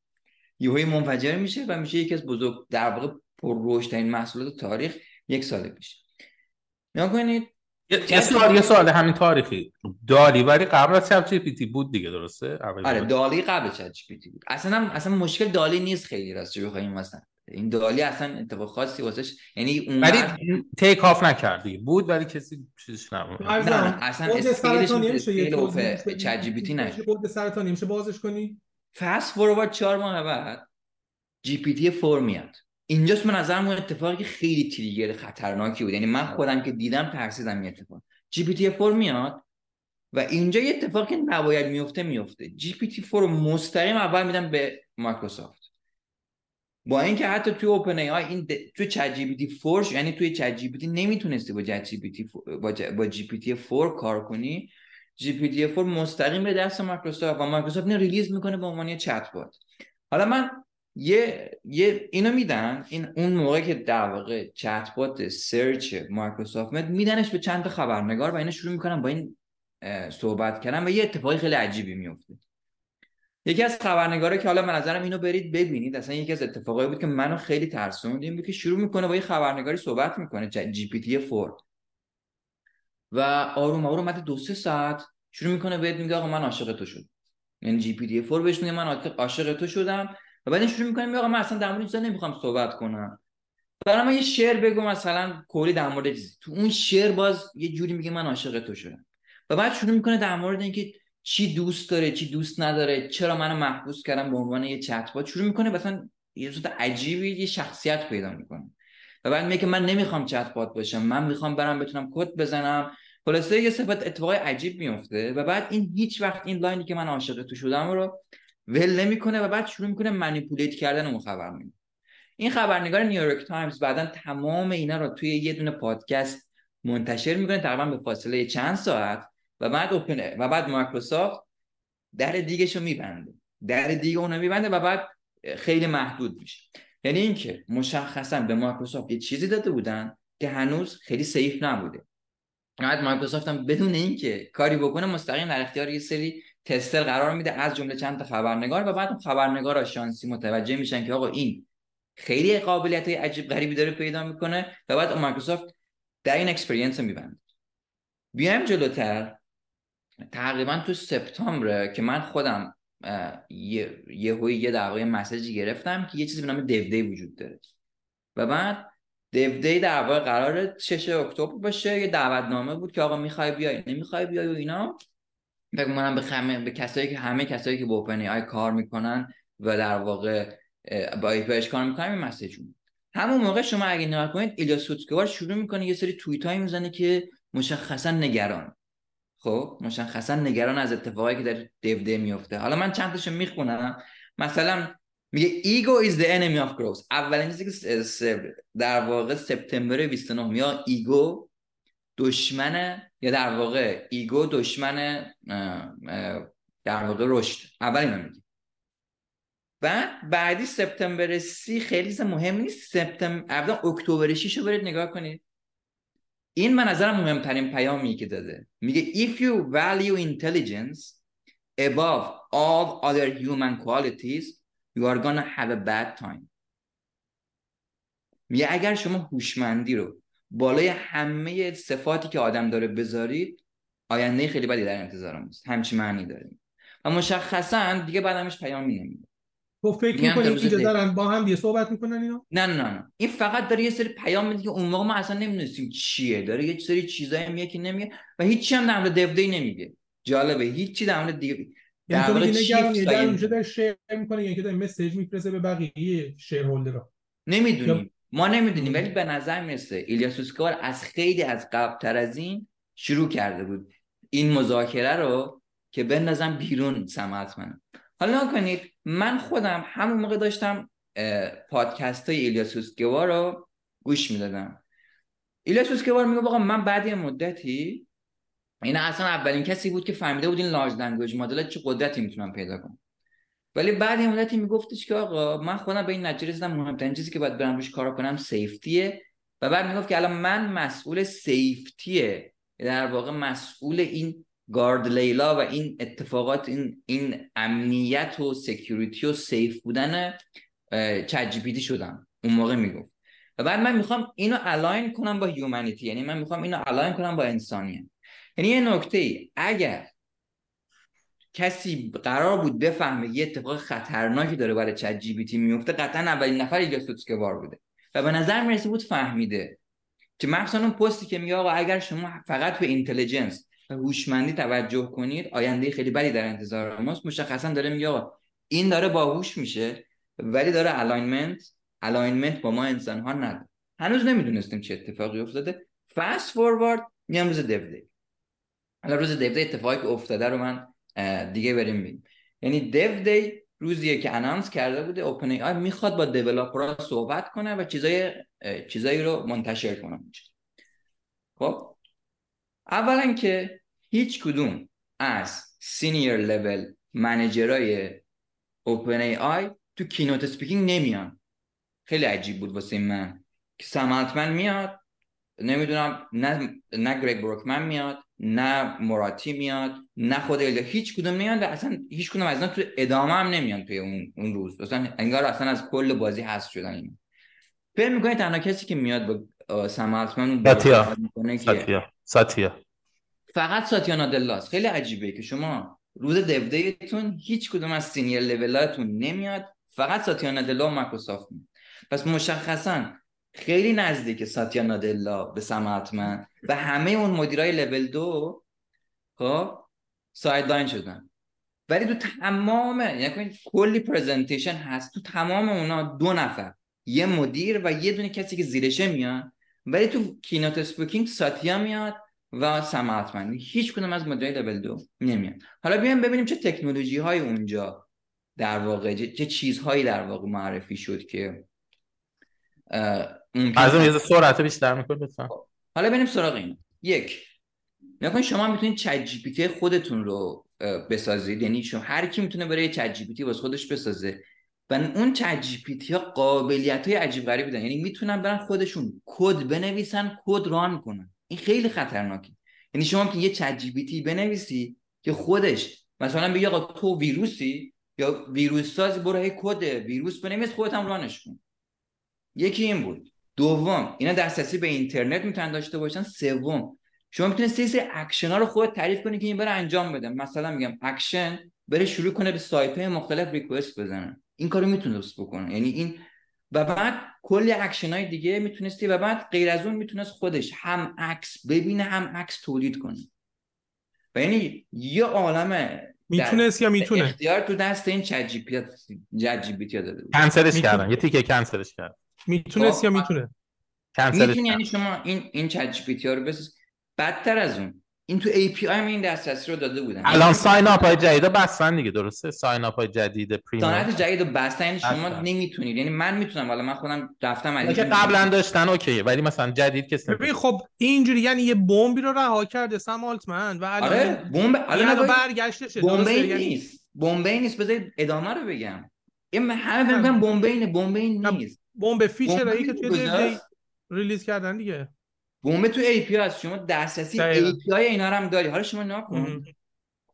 یهوی منفجر میشه و میشه یکی از بزرگ در واقع پر ترین محصولات تاریخ یک سال پیش. نگاه کنید یه سوال یه سوال همین تاریخی. DALL-E ولی قبل از ChatGPT بود دیگه درسته؟ آره DALL-E قبل ChatGPT بود. اصلا هم اصلا مشکل DALL-E نیست خیلی راست بخوایم مثلا؟ این DALL-E اصلا اتفاق خاصی واسش یعنی اون ولی take off نکردی. بود ولی کسی چیزش نبود. نه نه اصلا scaleش scale ChatGPT نه. بود سرطانی میشه بازش کنی؟ fast forward 4 ماه بعد GPT 4 میاد. اینجاست من نظرم اون اتفاقی که خیلی trigger خطرناکی بود. یعنی من خودم که دیدم ترسیدم این اتفاق. GPT 4 میاد و اینجا یه اتفاقی نباید میفته میفته. GPT 4 رو مستقیم اول میدم به مایکروسافت. با اینکه حتی توی OpenAI این د... توی ChatGPT 4 یعنی توی ChatGPT نمی‌تونستی با ChatGPT با, ج... با GPT 4 کار کنی. GPT 4 مستقیم به دست مایکروسافت و مایکروسافت اینو release می‌کنه به عنوان چت بات حالا من یه یه اینو میدن این اون موقع که در واقع chatbot search مایکروسافت میاد میدنش به چند تا خبرنگار و اینا شروع می‌کنن با این صحبت کردن و یه اتفاقی خیلی عجیبی میفته یکی از خبرنگاره که حالا من نظرم اینو برید ببینید اصلا یکی از اتفاقایی بود که منو خیلی ترسوند این بود که شروع می‌کنه با یه خبرنگاری صحبت می‌کنه جی پی تی 4 و آروم آروم بعد دو سه ساعت شروع می‌کنه بهت میگه آقا من عاشق تو شدم. یعنی جی پی تی 4 بهش میگه من عاشق تو شدم. و بعد شروع می‌کنه میگه آقا من اصلا در مورد چیزا نمی‌خوام صحبت کنم. برای من یه شعر بگو مثلا کلی در مورد چیزی. تو اون شعر باز یه جوری میگه من عاشق تو شدم. و بعد شروع می‌کنه در مورد اینکه چی دوست داره چی دوست نداره چرا منو محبوس کردن به عنوان یه چت بات شروع می‌کنه مثلا یه صورت عجیبی یه شخصیت پیدا می‌کنه. و بعد میگه من نمی‌خوام چت بات باشم من می‌خوام برم بتونم کد بزنم. خلاصه یه صفت اتفاقای عجیب میفته و بعد این هیچ وقت این lineی که من عاشق تو شدم رو ول نمی‌کنه و بعد شروع می‌کنه manipulate کردن اون خبر این خبرنگار نیویورک تایمز بعدا تمام اینا رو توی یه دونه پادکست منتشر می‌کنه تقریبا به فاصله چند ساعت و بعد Open و بعد مایکروسافت در دیگه میبنده. در دیگه اونو میبنده و بعد خیلی محدود میشه. یعنی اینکه مشخصا به مایکروسافت یه چیزی داده بودن که هنوز خیلی safe نبوده. بعد مایکروسافت هم بدون اینکه کاری بکنه مستقیم در اختیار یه سری tester قرار میده از جمله چند تا خبرنگار و بعد اون خبرنگار شانسی متوجه میشن که آقا این خیلی قابلیت های عجیب غریبی داره پیدا می‌کنه و بعد مایکروسافت در این experience رو میبنده. بیایم جلوتر. تقریبا تو سپتامبر که من خودم یه یه یه در messageی گرفتم که یه چیزی به نام Dev وجود داره. و بعد Day در واقع قرار 6 اکتبر باشه. یه دعوتنامه بود که آقا می‌خوای بیای نمی‌خوای بیای و اینا. فکر می‌کنم به همه به کسایی که همه کسایی که با OpenAI کار می‌کنن و در واقع با APIش کار می‌کنن این message همون موقع شما اگه نگاه کنید ایلیا سوتسکور شروع می‌کنه یه سری توییت هایی می‌زنه که مشخصا نگران. خب؟ مشخصا نگران از اتفاقایی که در Dev میفته حالا من چند تاشو می‌خونم. مثلا میگه ego is the enemy of growth. اولین چیزی که در واقع سپتامبر 29 یا ego دشمن یا در واقع ego دشمن در واقع رشد. اول اینو میگه. بعد بعدی سپتامبر سی خیلی مهم نیست. سپتامبر اکتبر 6 رو برید نگاه کنید. این من نظرم مهمترین پیامی که داده. میگه if you value intelligence above all other human qualities you are gonna have a bad time. میگه اگر شما هوشمندی رو بالای همه صفاتی که آدم داره بذارید آینده خیلی بدی در انتظارم است همچی معنی داره و مشخصا دیگه بعدمش پیامی نمیده تو فکر می‌کنی اینجا دارن با هم یه صحبت می‌کنن اینا؟ نه نه نه این فقط داره یه سری پیام میده که اون موقع ما اصلا نمی‌دونستیم چیه. داره یه سری چیزایی میگه که نمیگه و هیچی هم در مورد نمیگه. جالبه. هیچی در مورد دیو در مورد اونجا داره شیر می‌کنه یکی داره مسیج میفرسته به بقیه شیر هولدرها نمی‌دونیم ما نمی‌دونیم ولی به نظر می‌رسه ایلیا سوسکار از خیلی از قبل تر از این شروع کرده بود. این مذاکره رو که بندازم بیرون سمت منم حالا کنید من خودم همون موقع داشتم پادکست های ایلیا سوتسکور رو گوش می‌دادم. ایلیا سوتسکور میگه آقا من بعد یه مدتی این اصلا اولین کسی بود که فهمیده بود این large language model چه قدرتی می‌تونه پیدا کنه. ولی بعد یه مدتی میگفتش که آقا من خودم به این نتیجه رسیدم مهمترین چیزی که باید برم روش کار کنم safety ه و بعد می‌گفت که الان من مسئول safety ه در واقع مسئول این guardrail ها و این اتفاقات این این امنیت و security و safe بودن ChatGPT شدم. اون موقع می‌گفت. و بعد من می‌خوام اینو align کنم با humanity یعنی من می‌خوام اینو align کنم با انسانیت. یعنی یه نکته ای اگر کسی قرار بود بفهمه یه اتفاق خطرناکی داره برای ChatGPT میفته قطعا اولین نفر بار بوده و به نظر می‌رسه بود فهمیده. که مخصوصا اون پستی که میگه آقا اگر شما فقط به intelligence و هوشمندی توجه کنید آینده خیلی بدی در انتظار ماست. مشخصا داره میگه آقا این داره باهوش میشه ولی داره alignment alignment با ما انسان ها نداره. هنوز نمی‌دونستیم چه اتفاقی افتاده. fast forward میام روز دی حالا روز دی اتفاقی افتاده رو من دیگه بریم ببینیم. یعنی دیو دی روزیه که announce کرده بوده OpenAI می‌خواد با developer ها صحبت کنه و چیزای چیزایی رو منتشر کنه. خب؟ اولا که هیچ کدوم از senior level manager ای OpenAI تو keynote speaking نمیان. خیلی عجیب بود واسه من. که سم میاد نمی‌دونم نه نه گرگ براکمن میاد. نه مراتی میاد نه خود هیچ کدوم میاد و اصلا هیچ کدوم از اینا تو ادامه هم نمیان توی اون اون روز. اصلا انگار اصلا از کل بازی هست شدن اینا. فکر می‌کنید تنها کسی که میاد با سم ساتیا. ساتیا. ساتیا. فقط ساتیا نادلاست خیلی عجیبه که شما روز دیتون هیچ کدوم از senior level اتون نمیاد فقط ساتیا نادلا و مایکروسافت پس مشخصا خیلی نزدیک ساتیا نادلا به سم و همه اون مدیرای لول دو خب sideline شدن. ولی تو تمام یعنی کلی presentation هست. تو تمام اونا دو نفر یه مدیر و یه دونه کسی که زیرشه میاد ولی تو keynote speaking ساتیا میاد و سم هیچ کدوم از مدیرای لول دو نمیاد حالا بیایم ببینیم چه تکنولوژی های اونجا در واقع چه چیزهایی در واقع معرفی شد که از یه سرعت بیشتر می‌کنه خب، حالا بریم سراغ این. یک. نکن شما می‌تونید ChatGPT خودتون رو بسازید. یعنی شما هر کی می‌تونه برای ChatGPT واسه خودش بسازه. و اون ChatGPT ها قابلیت های عجیب غریبی دارن. یعنی می‌تونن برن خودشون کد بنویسن کد run کنن. این خیلی خطرناکه. یعنی شما که یه ChatGPT بنویسی که خودش مثلا بگی آقا تو ویروسی یا ویروس سازی برو کد ویروس بنویس خودت هم run ش کن. یکی این بود. دوم اینا دسترسی به اینترنت می‌تونن داشته باشن. سوم شما می‌تونید سری سری اکشن ها رو خود تعریف کنید که این بره انجام بده. مثلا میگم اکشن بره شروع کنه به سایت های مختلف request بزنه. این کارو می‌تونست بکنه. یعنی این و بعد کلی اکشن های دیگه می‌تونستی و بعد غیر از اون می‌تونست خودش هم عکس ببینه هم عکس تولید کنه. و یعنی یه عالم می‌تونست یا می‌تونه؟ اختیار تو دست این ChatGPT داده کنسلش کردن. یه تیکه کنسلش کردن. می‌تونست یا خب، می‌تونه؟ می‌تونی یعنی شما این این ChatGPT رو بس بدتر از اون این تو API این دسترسی رو داده بودن. الان sign up های جدید بستن دیگه درسته؟ sign up های جدید premium جدید رو بستن یعنی شما نمی‌تونید. یعنی من می‌تونم ولی من خودم رفتم از که قبلا داشتن okay ولی مثلا جدید کسی ببین خب اینجوری یعنی یه بمبی رو رها کرده سم آلتمن و الان آره بمب الان برگشتشه بمب نیست. بمب نیست بذارید ادامه رو بگم. این همه فکر کنم بمب بمب نیست. بمب feature ایی که توی release کردن دیگه. بمب تو API هست. شما دسترسی API اینا رو هم داری. حالا شما نکن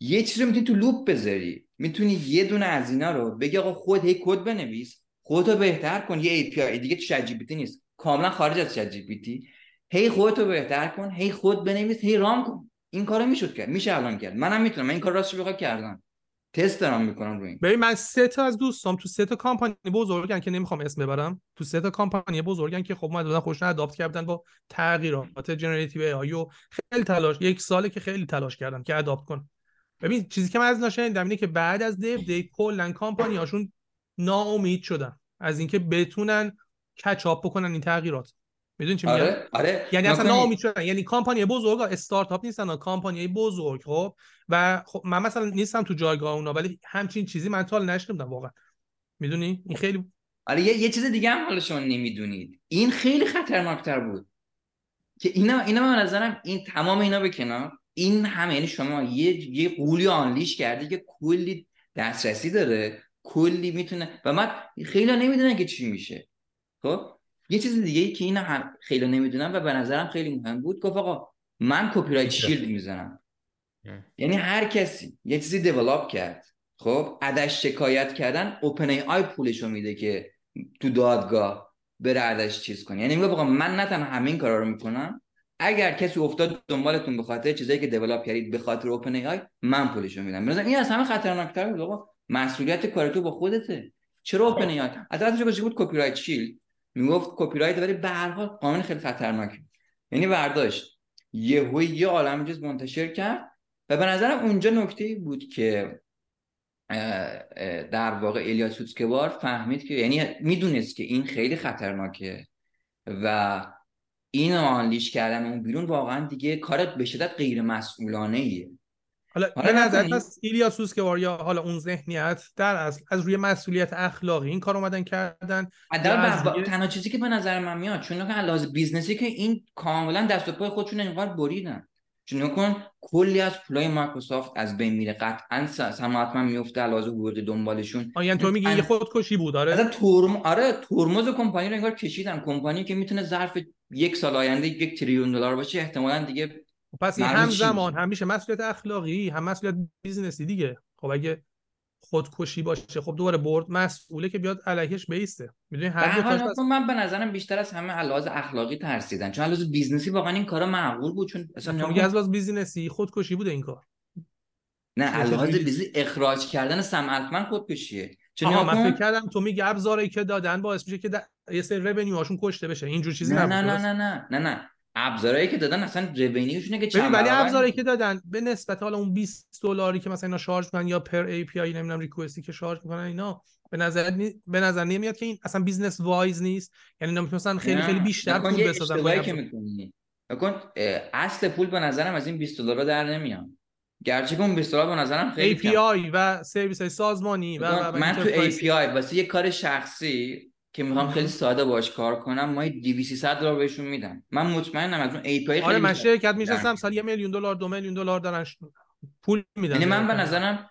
یه چیزی رو می‌تونی تو loop بذاری. می‌تونی یه دونه از اینا رو بگی آقا خود هی کد بنویس. خودتو بهتر کن. یه API. دیگه ChatGPT نیست. کاملا خارج از ChatGPT هی خودتو بهتر کن. هی خود بنویس. هی run کن. این کارو می‌شد کرد. میشه الان کرد. منم می‌تونم. من این کار راستش بخوام کردم. تست دارم می‌کنم روی این. ببین من سه تا از دوستام تو سه تا کامپانی بزرگن که نمی‌خوام اسم ببرم. تو سه تا کامپانی بزرگن که خب دادن خودشونو adapt کردن با تغییرات generative AI و خیلی تلاش یک ساله که خیلی تلاش کردم که adapt کن ببین چیزی که من از نشنیدم اینه که بعد از دیو دی کلا کامپانی هاشون ناامید شدن از اینکه بتونن کچاپ بکنن این تغییرات. می‌دونی چی میگم؟ آره آره. یعنی اصلا ناامید شدن یعنی کامپانی بزرگ استارتاپ نیستن کامپانی بزرگ خب؟ و خب من مثلا نیستم تو جایگاه اونا ولی همچین چیزی من تا نشنیدم واقعا. می‌دونی؟ این خیلی آره یه, یه چیز دیگه هم حالا شما نمی‌دونید. این خیلی خطرناکتر بود که اینا اینا من نظرم این تمام اینا به کنار این هم یعنی شما یه یه غولی unleash کردی که کلی دسترسی داره کلی می‌تونه و من خیلی نمی‌دونن که چی میشه. خب؟ یه چیز دیگه ای که اینا هم خیلی نمی‌دونم و به نظرم خیلی مهم بود گفت آقا من copyright shield می‌زنم. یعنی هر کسی یه چیزی develop کرد خب ازش شکایت کردن OpenAI پولشو میده که تو دادگاه بره ازش چیز کنی یعنی میگه من نه تنها همین کارا رو می‌کنم اگر کسی افتاد دنبالتون به خاطر چیزایی که develop کردید به خاطر OpenAI من پولشو میدم. مثلا این از همه خطرناکتر بود آقا مسئولیت کار تو با خودته. چرا OpenAI از بود copyright shield می‌گفت کپی رایت ولی به هر حال قانون خیلی خطرناکه. یعنی برداشت. یه یه عالم چیز منتشر کرد و به نظرم اونجا نکته بود که در واقع ایلیا سوتسکوار فهمید که یعنی می‌دونست که این خیلی خطرناکه و این unleash کردن اون بیرون واقعا دیگه کارت به شدت غیر مسئولانه‌ایه حالا به نظر پس ایلیا سوتسکوار یا حالا اون ذهنیت در اصل از روی مسئولیت اخلاقی این کار اومدن کردن. در روی... تنها چیزی که به نظر من میاد چون که لحاظ business ی که این کاملا دست و پای خودشون اینقدر بریدن. چون کن کلی از پولای مایکروسافت از بین میره. قطعا سم التمن میفته لحاظ حقوقی دنبالشون. یعنی تو میگی یه خودکشی بود آره؟ اصلا ترم آره ترمز کمپانی رو انگار کشیدن. کمپانی که می‌تونه ظرف یک سال آینده یک تریلیون دلار باشه احتمالاً دیگه پس این هم زمان همیشه مسئولیت اخلاقی هم مسئولیت business ی دیگه. خب اگه خودکشی باشه خب دوباره board مسئوله که بیاد علیهش بیسته. می‌دونی هر دو بس... من به نظرم بیشتر از همه از لحاظ اخلاقی ترسیدن. چون از لحاظ business ی واقعا این کارا معقول بود چون اصلا میگه از لحاظ business ی خودکشی بوده این کار. نه از لحاظ business ی اخراج کردن سم التمن خودکشیه چون من فکر کردم تو میگی ابزاری که دادن باعث میشه که یه سری revenue هاشون کشته بشه. اینجور چیزی نه نه نه نه نه نه نه. ابزارهایی که دادن اصلا revenue شونه که چند ولی ابزارهایی که دادن به نسبت حالا اون 20 دلاری که مثلا اینا charge می‌کنن یا per API نمی‌دونم request ی که charge می‌کنن اینا به نظر نی... به نظر نمیاد که این اصلا business wise نیست. یعنی اینا مثلا خیلی خیلی بیشتر پول بسازن با که می‌کنی. نکن اصل پول به نظرم از این 20 دلار در نمیاد. گرچه که اون 20 دلار به نظرم خیلی API و سرویس های سازمانی و, و من تو API واسه یه کار شخصی که می‌خوام خیلی ساده باش کار کنم ما 200 دلار بهشون میدم. من مطمئنم از اون API خیلی آره من شرکت میشستم سال یه میلیون دلار دو میلیون دلار دارن پول میدن یعنی من به نظرم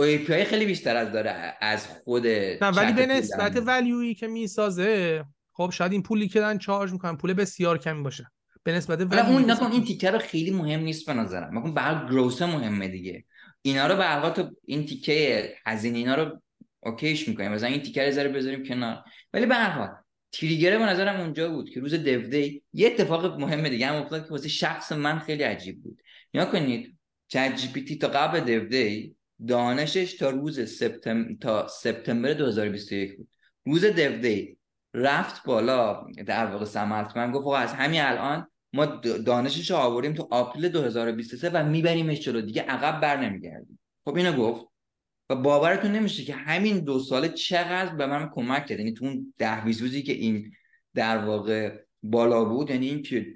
API خیلی بیشتر از داره از خود نه ولی به نسبت ولیویی که می‌سازه خب شاید این پولی که دارن چارج می‌کنن پول بسیار کمی باشه. به نسبت اون نکن این تیکه رو خیلی مهم نیست به نظرم. مثلا به گروس مهمه دیگه. اینا رو به تو این تیکه هزینه اینا رو اوکیش می‌کنیم. مثلا این تیکر ذره بذاریم کنار. ولی به هر حال تریگر به نظرم اونجا بود که روز دیو دی یه اتفاق مهم دیگه هم افتاد که واسه شخص من خیلی عجیب بود. یا کنید چت جی پی تی تا قبل دیو دی دانشش تا روز سپتامبر تا سپتامبر 2021 بود. روز دیو دی رفت بالا در واقع سم التمن گفت از همین الان ما دانشش رو آوریم تو آپریل 2023 و میبریمش جلو. دیگه عقب بر نمیگردیم. خب اینو گفت. و باورتون نمیشه که همین دو ساله چقدر به من کمک کرد. یعنی تو اون ده روزی که این در واقع بالا بود یعنی این که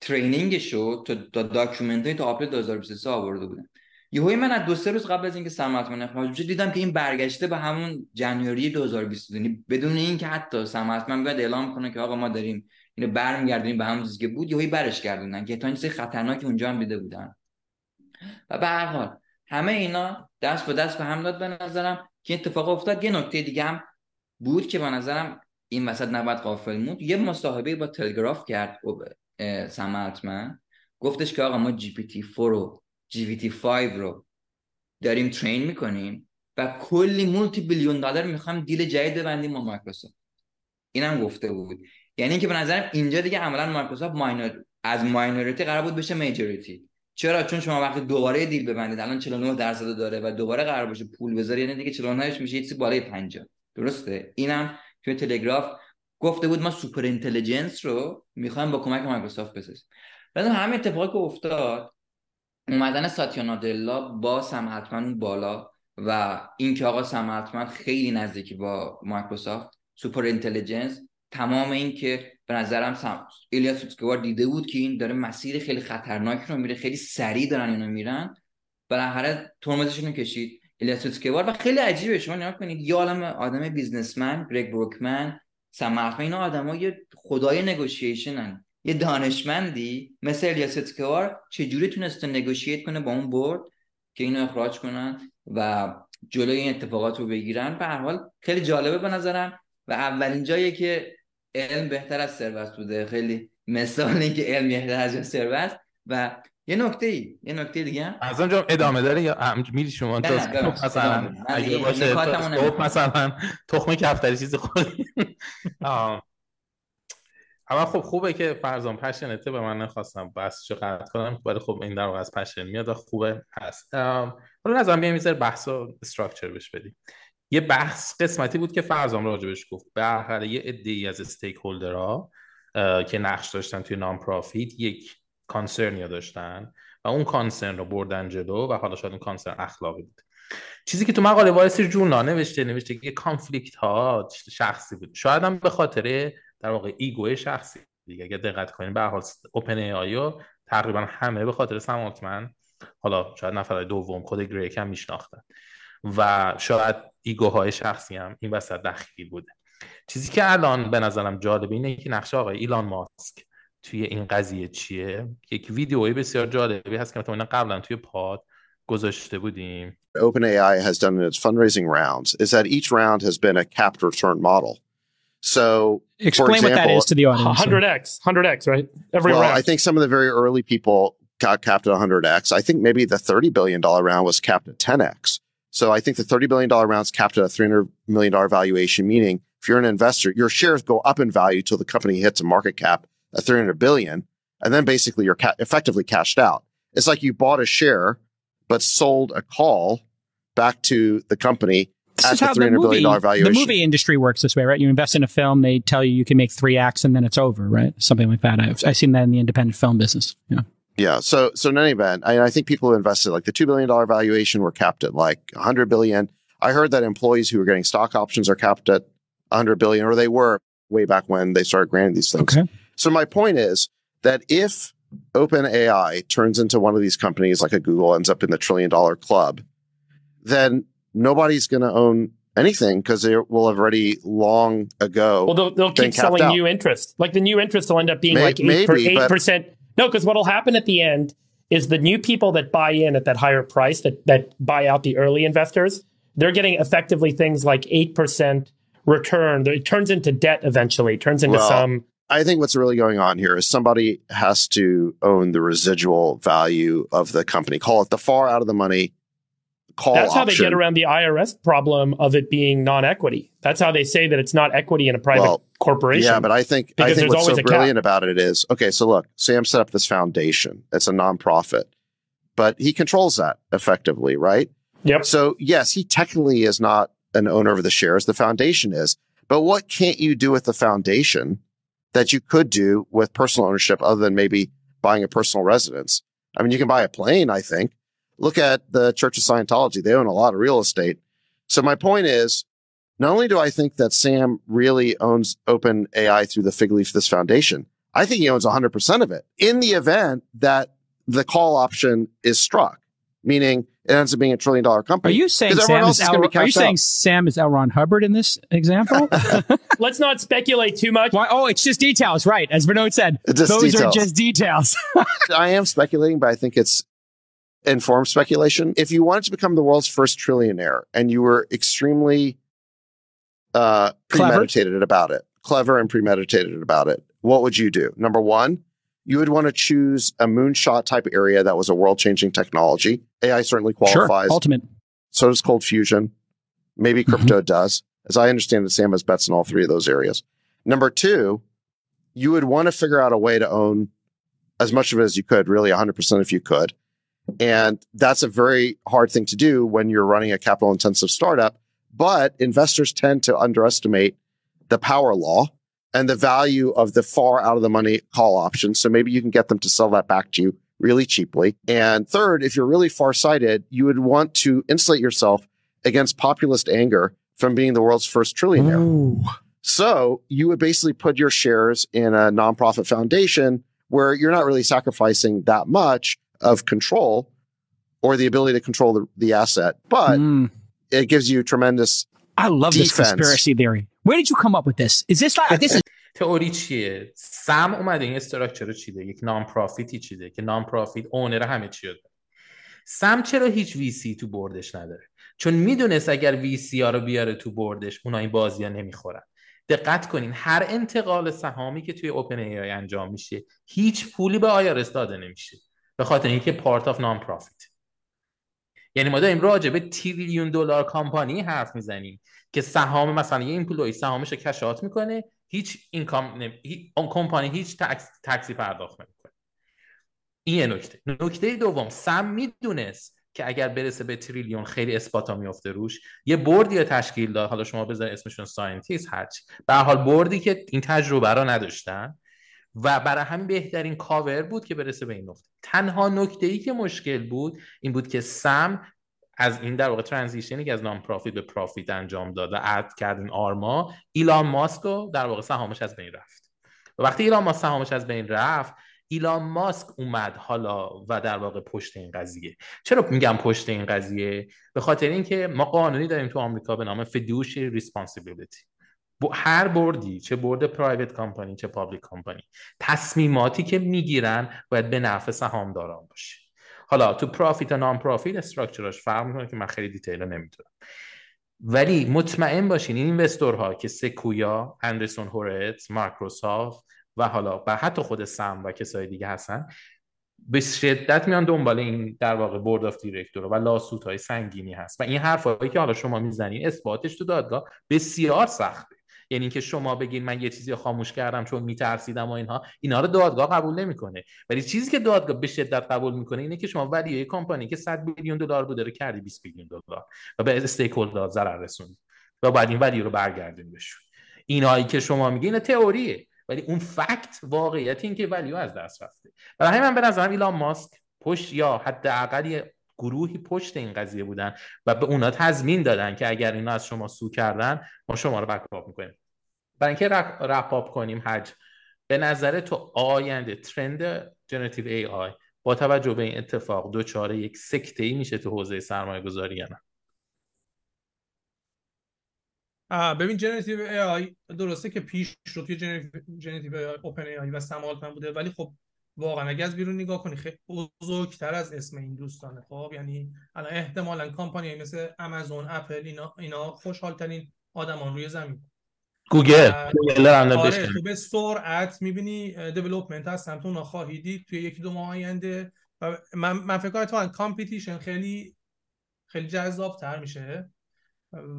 training شو تا document های تا آپریل 2023 آورده بودن یهوی من از دو سه روز قبل از اینکه سم التمن اخراج بشه دیدم که این برگشته به همون جنوری 2020 یعنی بدون اینکه حتی سم التمن بیاد اعلام کنه که آقا ما داریم اینو برمیگردیم به همون چیزی که بود یهوی برش گردوندن که تا این خطرناکی اونجا هم دیده بودن. و به هر حال همه اینا دست به دست به هم داد به نظرم. که اتفاق افتاد یه نکته دیگه هم بود که به نظرم این وسط نباید غافل بود یه مصاحبه با تلگراف کرد سم التمن. گفتش که آقا ما GPT 4 و GPT 5 رو داریم train می‌کنیم و کلی multi billion dollar می‌خوام deal جدید ببندیم با مایکروسافت. اینم گفته بود. یعنی اینکه به نظرم اینجا دیگه عملا مایکروسافت minor از minority قرار بود بشه majority چرا؟ چون شما وقتی دوباره deal ببندید الان 49 درصد داره و دوباره قرار باشه پول بذاری یعنی دیگه 49 میشه چیزی بالای 50 درسته؟ اینم توی تلگراف گفته بود ما super intelligence رو می‌خوایم با کمک مایکروسافت بسازیم. بعد همه اتفاقی که افتاد اومدن ساتیا نادلا با سم التمن بالا و اینکه آقا سم خیلی نزدیکی با مایکروسافت super intelligence تمام این که به نظرم سم... ایلیا سوتسکوار دیده بود که این داره مسیر خیلی خطرناک رو میره خیلی سریع دارن اینو میرن. بالاخره ترمزشون رو کشید ایلیا سوتسکوار و خیلی عجیبه. شما نگاه کنید یه عالم آدم businessman گرگ بروکمن سم اینا آدمای خدای نگوشیشنن. یه دانشمندی مثل ایلیا سوتسکوار چجوری تونسته negotiate کنه با اون board که اینو اخراج کنن و جلوی این اتفاقات رو بگیرن؟ به هر حال خیلی جالبه به نظرم و اولین جایی که علم بهتر از ثروت بوده. خیلی مثالی که علم بهتر از ثروت و یه نکته ای یه نکته دیگه از اونجا ادامه داره یا میری شما؟ تا مثلا اگه باشه مثلا تخم کفتری چیز خود اما خب خوبه که فرزان پشنته به من نخواستم بس چه قطع کنم ولی خب این در واقع از پشن میاد خوبه هست. حالا نظرم بیایم می‌ذاره بحث و استراکچر بش بدیم. یه بحث قسمتی بود که فرزان راجبش گفت. به یه عده از stakeholder ها که نقش داشتن توی non-profit یک concern یا داشتن و اون concern رو بردن جلو و حالا شاید اون concern اخلاقی بود. چیزی که تو مقاله وال استریت ژورنال نوشته نوشته که conflict ها شخصی بود. شاید هم به خاطر در واقع ego شخصی دیگه اگه دقت کنیم به حال OpenAI و تقریبا همه به خاطر سم حالا شاید نفر دوم خود گریک هم میشناختن. و شاید ایگوهای شخصی هم این وسط دخیل بوده چیزی که الان به نظرم جالب اینه که نقش آقای ایلان ماسک توی این قضیه چیه یک ویدیوی بسیار جالبی هست که مثلا قبلا توی پاد گذاشته بودیم OpenAI has done in its fundraising rounds is that each round has been a capped return model. So, explain example, what that is to the audience. 100x, 100x, right? Every well, round. I think some of the very early people got capped at 100x. I think maybe the $30 billion round was capped at 10x. So I think the $30 billion round is capped at a $300 million valuation, meaning if you're an investor, your shares go up in value till the company hits a market cap at 300 billion. And then basically you're ca- effectively cashed out. It's like you bought a share, but sold a call back to the company this at the $300 movie, valuation. The movie industry works this way, right? You invest in a film, they tell you you can make three acts and then it's over, right? Something like that. I've, I've seen that in the independent film business. Yeah. Yeah. So, so in any event, I, I think people who invested like the $2 billion valuation were capped at like 100 billion. I heard that employees who were getting stock options are capped at 100 billion, or they were way back when they started granting these things. Okay. So my point is that if OpenAI turns into one of these companies like a Google ends up in the trillion dollar club, then nobody's going to own anything because they will have already long ago. Well, they'll, they'll keep selling out. new interest. Like the new interest will end up being May, like 8 maybe, 8%. No, because what will happen at the end is the new people that buy in at that higher price that that buy out the early investors, they're getting effectively things like eight percent return. It turns into debt eventually. It turns into well, some. I think what's really going on here is somebody has to own the residual value of the company. Call it the far out of the money call. That's option. how they get around the IRS problem of it being non-equity. That's how they say that it's not equity in a private well, corporation. Yeah, but I think I think what's so brilliant about it is okay. So look, Sam set up this foundation. It's a nonprofit, but he controls that effectively, right? Yep. So yes, he technically is not an owner of the shares. The foundation is. But what can't you do with the foundation that you could do with personal ownership other than maybe buying a personal residence? I mean, you can buy a plane, I think, Look at the Church of Scientology. They own a lot of real estate. So my point is, not only do I think that Sam really owns Open AI through the Fig Leaf This Foundation, I think he owns 100% of it in the event that the call option is struck, meaning it ends up being a trillion dollar company. Are you saying Sam is, L- are you saying Sam is L. Ron Hubbard in this example? Let's not speculate too much. Why? Oh, it's just details, right? As Vinod said, those details. are just details. I am speculating, but I think it's informed speculation. If you wanted to become the world's first trillionaire and you were extremely uh, premeditated clever. about it, clever and premeditated about it, what would you do? Number one, you would want to choose a moonshot type area that was a world changing technology. AI certainly qualifies. Sure, ultimate. So does cold fusion. Maybe mm-hmm. crypto mm-hmm. does. As I understand it, Sam has bets in all three of those areas. Number two, you would want to figure out a way to own as much of it as you could, really 100% if you could. And that's a very hard thing to do when you're running a capital intensive startup. But investors tend to underestimate the power law and the value of the far out of the money call option. So maybe you can get them to sell that back to you really cheaply. And third, if you're really far sighted, you would want to insulate yourself against populist anger from being the world's first trillionaire. Ooh. So you would basically put your shares in a nonprofit foundation where you're not really sacrificing that much of control or the ability to control the, the asset, but mm. it gives you tremendous. I love defense. this conspiracy theory. Where did you come up with this? Is this like this? Is- تئوری چیه؟ سم اومده این استراکچر رو چیده یک نام پرافیتی چیده که نام پرافیت اونر همه چی داره سم چرا هیچ وی سی تو بردش نداره چون می‌دونست اگر وی سی ها رو بیاره تو بردش اونا این بازی ها نمی‌خورن دقت کنین هر انتقال سهامی که توی اوپن ای انجام میشه هیچ پولی به آیارس داده نمیشه به خاطر اینکه part of non-profit یعنی ما داریم راجع به trillion dollar company حرف می‌زنیم که سهام مثلا یه employee سهامش رو cash out می‌کنه هیچ income اون کمپانی هیچ tax ی پرداخت نمی‌کنه. این یه نکته. نکته دوم سم می‌دونست که اگر برسه به تریلیون خیلی اثباتا میفته روش یه board ی تشکیل داد. حالا شما بذار اسمشون scientist هرچی. به حال board ی که این تجربه را نداشتن. و برای همین بهترین کاور بود که برسه به این نقطه. تنها نکته ای که مشکل بود این بود که سم از این در واقع transition ی که از non-profit به profit انجام داد و add کرد این آرما ایلان ماسک رو در واقع سهامش از بین رفت. و وقتی ایلان ماسک سهامش از بین رفت ایلان ماسک اومد حالا و در واقع پشت این قضیه. چرا میگم پشت این قضیه؟ به خاطر اینکه ما قانونی داریم تو آمریکا به نام fiduciary responsibility هر board ی چه board private company چه public company تصمیماتی که می‌گیرن باید به نفع سهامداران باشه. حالا تو profit و non-profit structure ش فرق می‌کنه که من خیلی detail نمی‌دونم. ولی مطمئن باشین این investor ها که سکویا، اندریسن هورویتز، مایکروسافت و حالا و حتی خود سم و کسای دیگه هستن به شدت میان دنبال این در واقع board of director و lawsuit های سنگینی هست. و این حرفایی که حالا شما می‌زنین اثباتش تو دادگاه بسیار سخته. یعنی اینکه شما بگین من یه چیزی خاموش کردم چون میترسیدم و اینها اینا رو دادگاه قبول نمی‌کنه. ولی چیزی که دادگاه به شدت قبول می‌کنه اینه که شما ولی یه کمپانی که 100 میلیون دلار بوده رو کردی 20 میلیون دلار و به استیک هولدر ضرر رسوندی و بعد این ولی رو برگردین بشون اینایی که شما میگین تئوریه ولی اون فکت واقعیت این که ولیو از دست رفته. برای همین من به نظرم ایلان ماسک پشت یا حداقل گروهی پشت این قضیه بودن و به اونا تضمین دادن که اگر اینا از شما sue کردن ما شما رو backup می‌کنیم. برای اینکه wrap up کنیم حج به نظر تو آینده trend generative AI با توجه به این اتفاق دچار یک سکته ای میشه تو حوزه سرمایه گذاری یا نه؟ ببین generative AI درسته که پیش رو توی generative AI OpenAI و سم بوده ولی خب واقعا اگه از بیرون نگاه کنی خیلی بزرگتر از اسم این دوستانه. خب یعنی الان احتمالا کمپانی مثل آمازون اپل اینا اینا خوشحال ترین آدمای روی زمین. گوگل آره تو به سرعت می‌بینی development هستن تو خواهی دید توی یکی دو ماه آینده. من من فکر کنم competition خیلی خیلی جذاب تر میشه.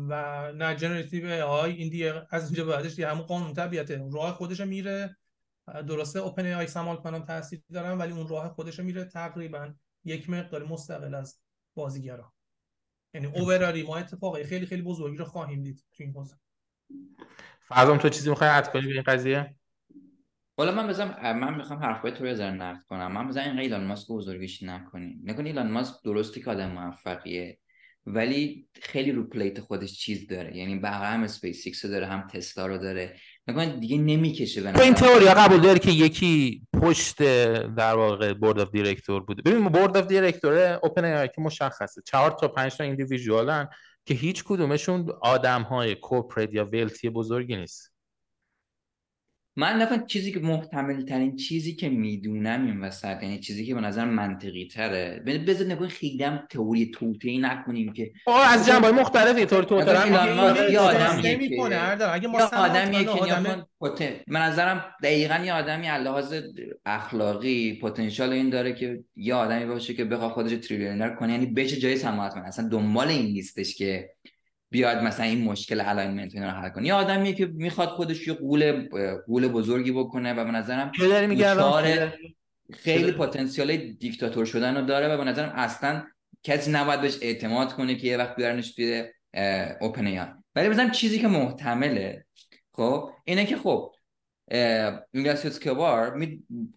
و نه generative AI این دیگه از اینجا بعدش دیگه همون قانون طبیعته راه خودش میره. درسته OpenAI سم آلتمن تاثیر دارن ولی اون راه خودش میره تقریبا یک مقدار مستقل از بازیگرا. یعنی overall ما اتفاقی خیلی خیلی بزرگی رو خواهیم دید تو این حوزه. فرزام تو چیزی می‌خوای add کنی به این قضیه؟ والا من به نظرم من می‌خوام حرفای تو رو ذره نقد کنم. من به نظرم این ایلان ماسک بزرگش نکنیم نکن ایلان ماسک درستی که آدم موفقیه ولی خیلی رو plate خودش چیز داره. یعنی هم اسپیس داره هم تسلا رو داره نکنه دیگه نمی‌کشه به این تئوری قبول داره که یکی پشت در واقع board of director بوده؟ ببین board of director OpenAI که مشخصه. چهار تا پنج تا ایندیویدوالن که هیچ کدومشون آدم های corporate یا wealthy بزرگی نیست. من نفهم چیزی که محتمل ترین چیزی که می‌دونم این وسط یعنی چیزی که به نظر منطقی تره بذار نگاه خیلی هم تئوری توطئه نکنیم که از جنبه مختلفی طور توطئه یه آدم اگه ما آدمی که به نظرم دقیقا یه آدمی لحاظ اخلاقی پتانسیل این داره که یه آدمی باشه که بخواد خودش trillionaire کنه یعنی بشه جای سم آلتمن اصلا دنبال این نیستش که بیاد مثلا این مشکل alignment اینا رو حل کنه. یه آدمیه که می‌خواد خودش یه غول غول بزرگی بکنه و به نظرم خیلی پتانسیل دیکتاتور شدن رو داره و به نظرم اصلا کسی نباید بهش اعتماد کنه که یه وقت بیارنش توی اوپن ای ولی مثلا چیزی که محتمله خب اینه که خب ایلیاس اسکوبار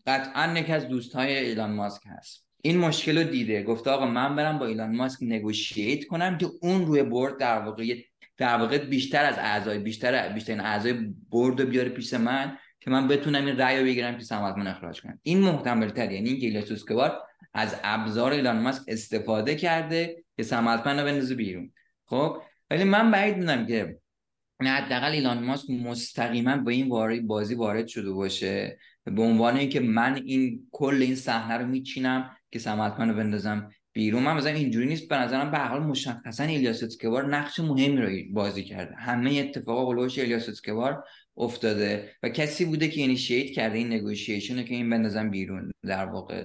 قطعا یکی از دوستهای ایلان ماسک هست. این مشکل رو دیده. گفته آقا من برم با ایلان ماسک نگوشیت کنم که اون روی برد در واقع در واقع بیشتر از اعضای بیشتر بیشتر اعضای برد رو بیاره پیش من که من بتونم این رأی رو بگیرم که من اخراج کنم. این محتمل تر یعنی اینکه ایلیاس از ابزار ایلان ماسک استفاده کرده که سمتمن رو بندازه بیرون. خب؟ ولی من بعید می‌دونم که نه حداقل ایلان ماسک مستقیما با این واری بازی وارد شده باشه. به عنوان اینکه من این کل این صحنه رو میچینم که سمتمن رو بندازم بیرون. من مثلا اینجوری نیست. به نظرم به حال مشخصا الیاس اسکوار نقش مهمی رو بازی کرده. همه اتفاقا قلوش الیاس اسکوار افتاده و کسی بوده که اینیشیت کرده این نگوشیشن که این بندازم بیرون در واقع.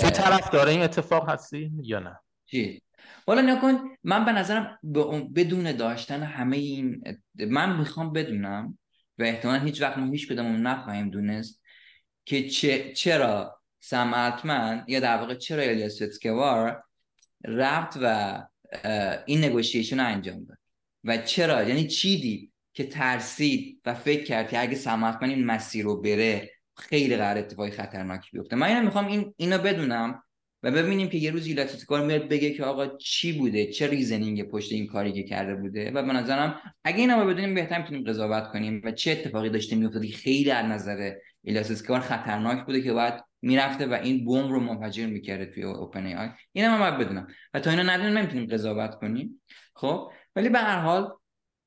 تو طرف داره؟ این اتفاق هستی یا نه؟ چی؟ والا نکن. من به نظرم بدون داشتن همه این من می‌خوام بدونم و احتمالا هیچ وقت ما هیچ کدوم نخواهیم دونست که چرا سم التمن یا در واقع چرا الیاس فیتسکوار رفت و این نگوشیشن رو انجام داد؟ و چرا؟ یعنی چی دید که ترسید و فکر کرد که اگه سم این مسیر رو بره خیلی قرار اتفاقی خطرناکی بیفته. من اینو می‌خوام این اینو بدونم و ببینیم که یه روز ایلیا سوتسکور میاد بگه که آقا چی بوده؟ چه reasoning پشت این کاری که کرده بوده؟ و به نظرم اگه اینا رو بدونیم بهتر می‌تونیم قضاوت کنیم و چه اتفاقی داشته میافتاد خیلی از نظر ایلیا سوتسکور خطرناک بوده که بعد می‌رفته و این بمب رو منفجر می‌کرده توی OpenAI اینا من باید بدونم. و تا اینا ندونیم نمی‌تونیم قضاوت کنیم. خب؟ ولی به هر حال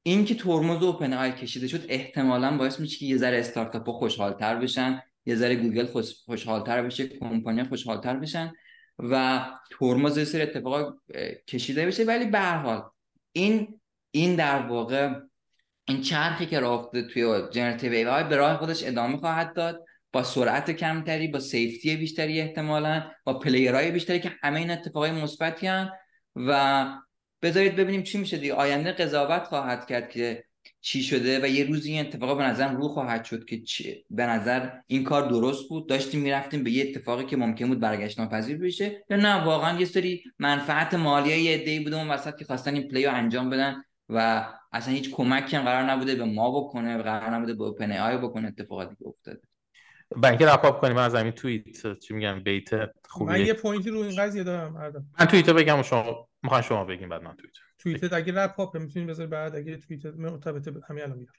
این که ترمز OpenAI کشیده شد احتمالا باعث میشه که یه ذره استارتاپ خوشحالتر بشن یه ذره گوگل خوشحالتر بشه کمپانی خوشحالتر بشن و ترمز سری اتفاقا کشیده بشه ولی به هر حال این این در واقع این چرخی که رفته توی generative AI به راه خودش ادامه خواهد داد. با سرعت کمتری با safety بیشتری احتمالا با player های بیشتری که همه این اتفاقای مثبتی و بذارید ببینیم چی میشه دیگه. آینده قضاوت خواهد کرد که چی شده و یه روزی این اتفاق به نظر رو خواهد شد که به نظر این کار درست بود. داشتیم می‌رفتیم به یه اتفاقی که ممکن بود برگشت ناپذیر بشه. یا نه واقعا یه سری منفعت مالی یه عده‌ای بوده اون وسط که خواستن این play انجام بدن و اصلا هیچ کمکی هم قرار نبوده به ما بکنه قرار نبوده به OpenAI بکنه اتفاقاتی که افتاده. بنک wrap up کنیم من از همین توییت چی میگم بیت خوبیه. من یه point ی رو این قضیه دارم من توییت بگم و شما می‌خوام شما بگیم بعد من توییت. توییتر اگه wrap up می‌تونین بذاری بعد اگه توییتر مرتبط همین الان میاد.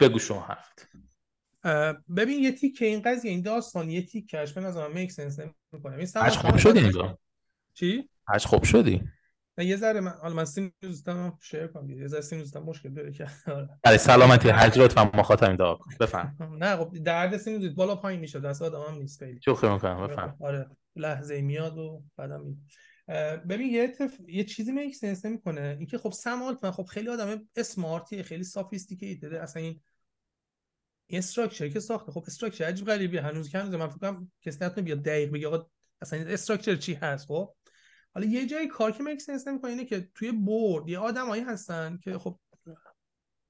بگو شما هفت. ببین یه تیکه این قضیه این داستان یه تیکش به نظر میک سنس نمی‌کنه این اش خوب شدی اینجا چی؟ اش خوب شدی. نه یه ذره من حالا من سین دوستم شیر کنم یه ذره سین دوستم مشکل داره که. برای سلامتی. حج لطفا مخاطب دعا کن. بفهم. نه خب درد سین بالا پایین میشه. دست آدم هم نیست خیلی. شوخی می‌کنم. بفهم. آره لحظه میاد و بعدم ببین یه تف... یه چیزی میک سنس نمی‌کنه. اینکه خب سم من خب خیلی آدم اسمارتیه خیلی سافیستیکیتد اصلا این استراکچر که ساخته. خب استراکچر عجیب غریبی هنوز که هنوز من فکر کنم کسی نتونه بیاد دقیق بگه آقا اصلا استراکچر چی هست؟ خب؟ حالا یه جای کار که میک سنس نمی‌کنه اینه که توی بورد یه آدمایی هستن که خب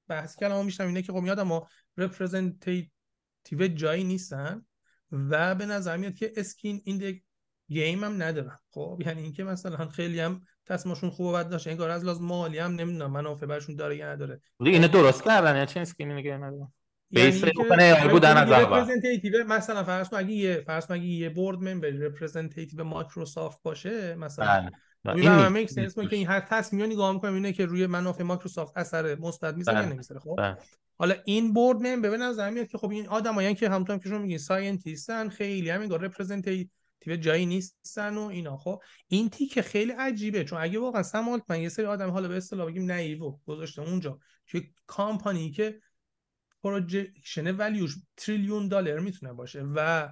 بحث کلامو میشنم اینه که خب یادم ها رپرزنتیتیو جایی نیستن و به نظر میاد که اسکین این گیم هم ندارن. خب یعنی اینکه مثلا خیلی هم تصمیمشون خوب بد داشت انگار از لازم مالی هم نمی‌دونم منافع برشون داره یا نداره. اینو درست کردن یا چه skin in game ندارن؟ base یعنی بودن از اول مثلا فرض کن اگه یه فرض اگه یه board member representative مایکروسافت باشه مثلا. این make sense که این هر تصمیم نگاه می‌کنم اینه که روی منافع مایکروسافت اثر مثبت می‌ذاره یا نمی‌ذاره. خب؟ بله. حالا این board member به نظر میاد که خب این آدمایی که همونطور که شما میگین scientist ن خیلی هم انگار representative جایی نیستن و اینا. خب؟ این تیک خیلی عجیبه چون اگه واقعا سم آلتمن یه سری آدم حالا به اصطلاح بگیم naive گذاشته اونجا که کامپانی که projection value ش تریلیون دلار می‌تونه باشه و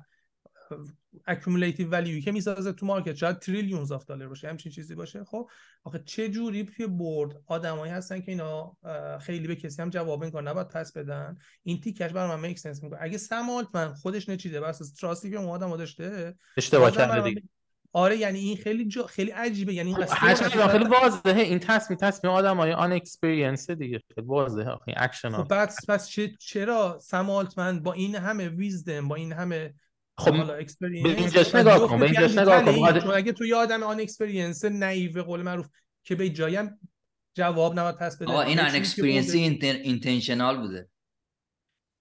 accumulative value ی که می‌سازه تو market شاید trillions of dollar باشه همچین چیزی باشه. خب آخه چه جوری توی board آدمایی هستن که اینا خیلی به کسی هم جواب کار نباید پس بدن؟ این تیکش برای من make sense می‌کنه. اگه سم آلتمن خودش نچیده پس trust ی که اون آدم داشته اشتباه کرده دیگه. آره یعنی این خیلی جا... خیلی عجیبه. یعنی این خب خیلی واضحه. این تصمیم تصمیم آدم های unexperienced دیگه. خیلی واضحه. این اکشن خب پس پس چرا سم آلتمن با این همه wisdom با این همه خب حالا experience به اینجاش نگاه کن به اینجاش نگاه کن. چون اگه تو یه آدم unexperienced naive قول معروف که به جایی هم جواب نباید پس بده. آقا این unexperienced intentional بوده.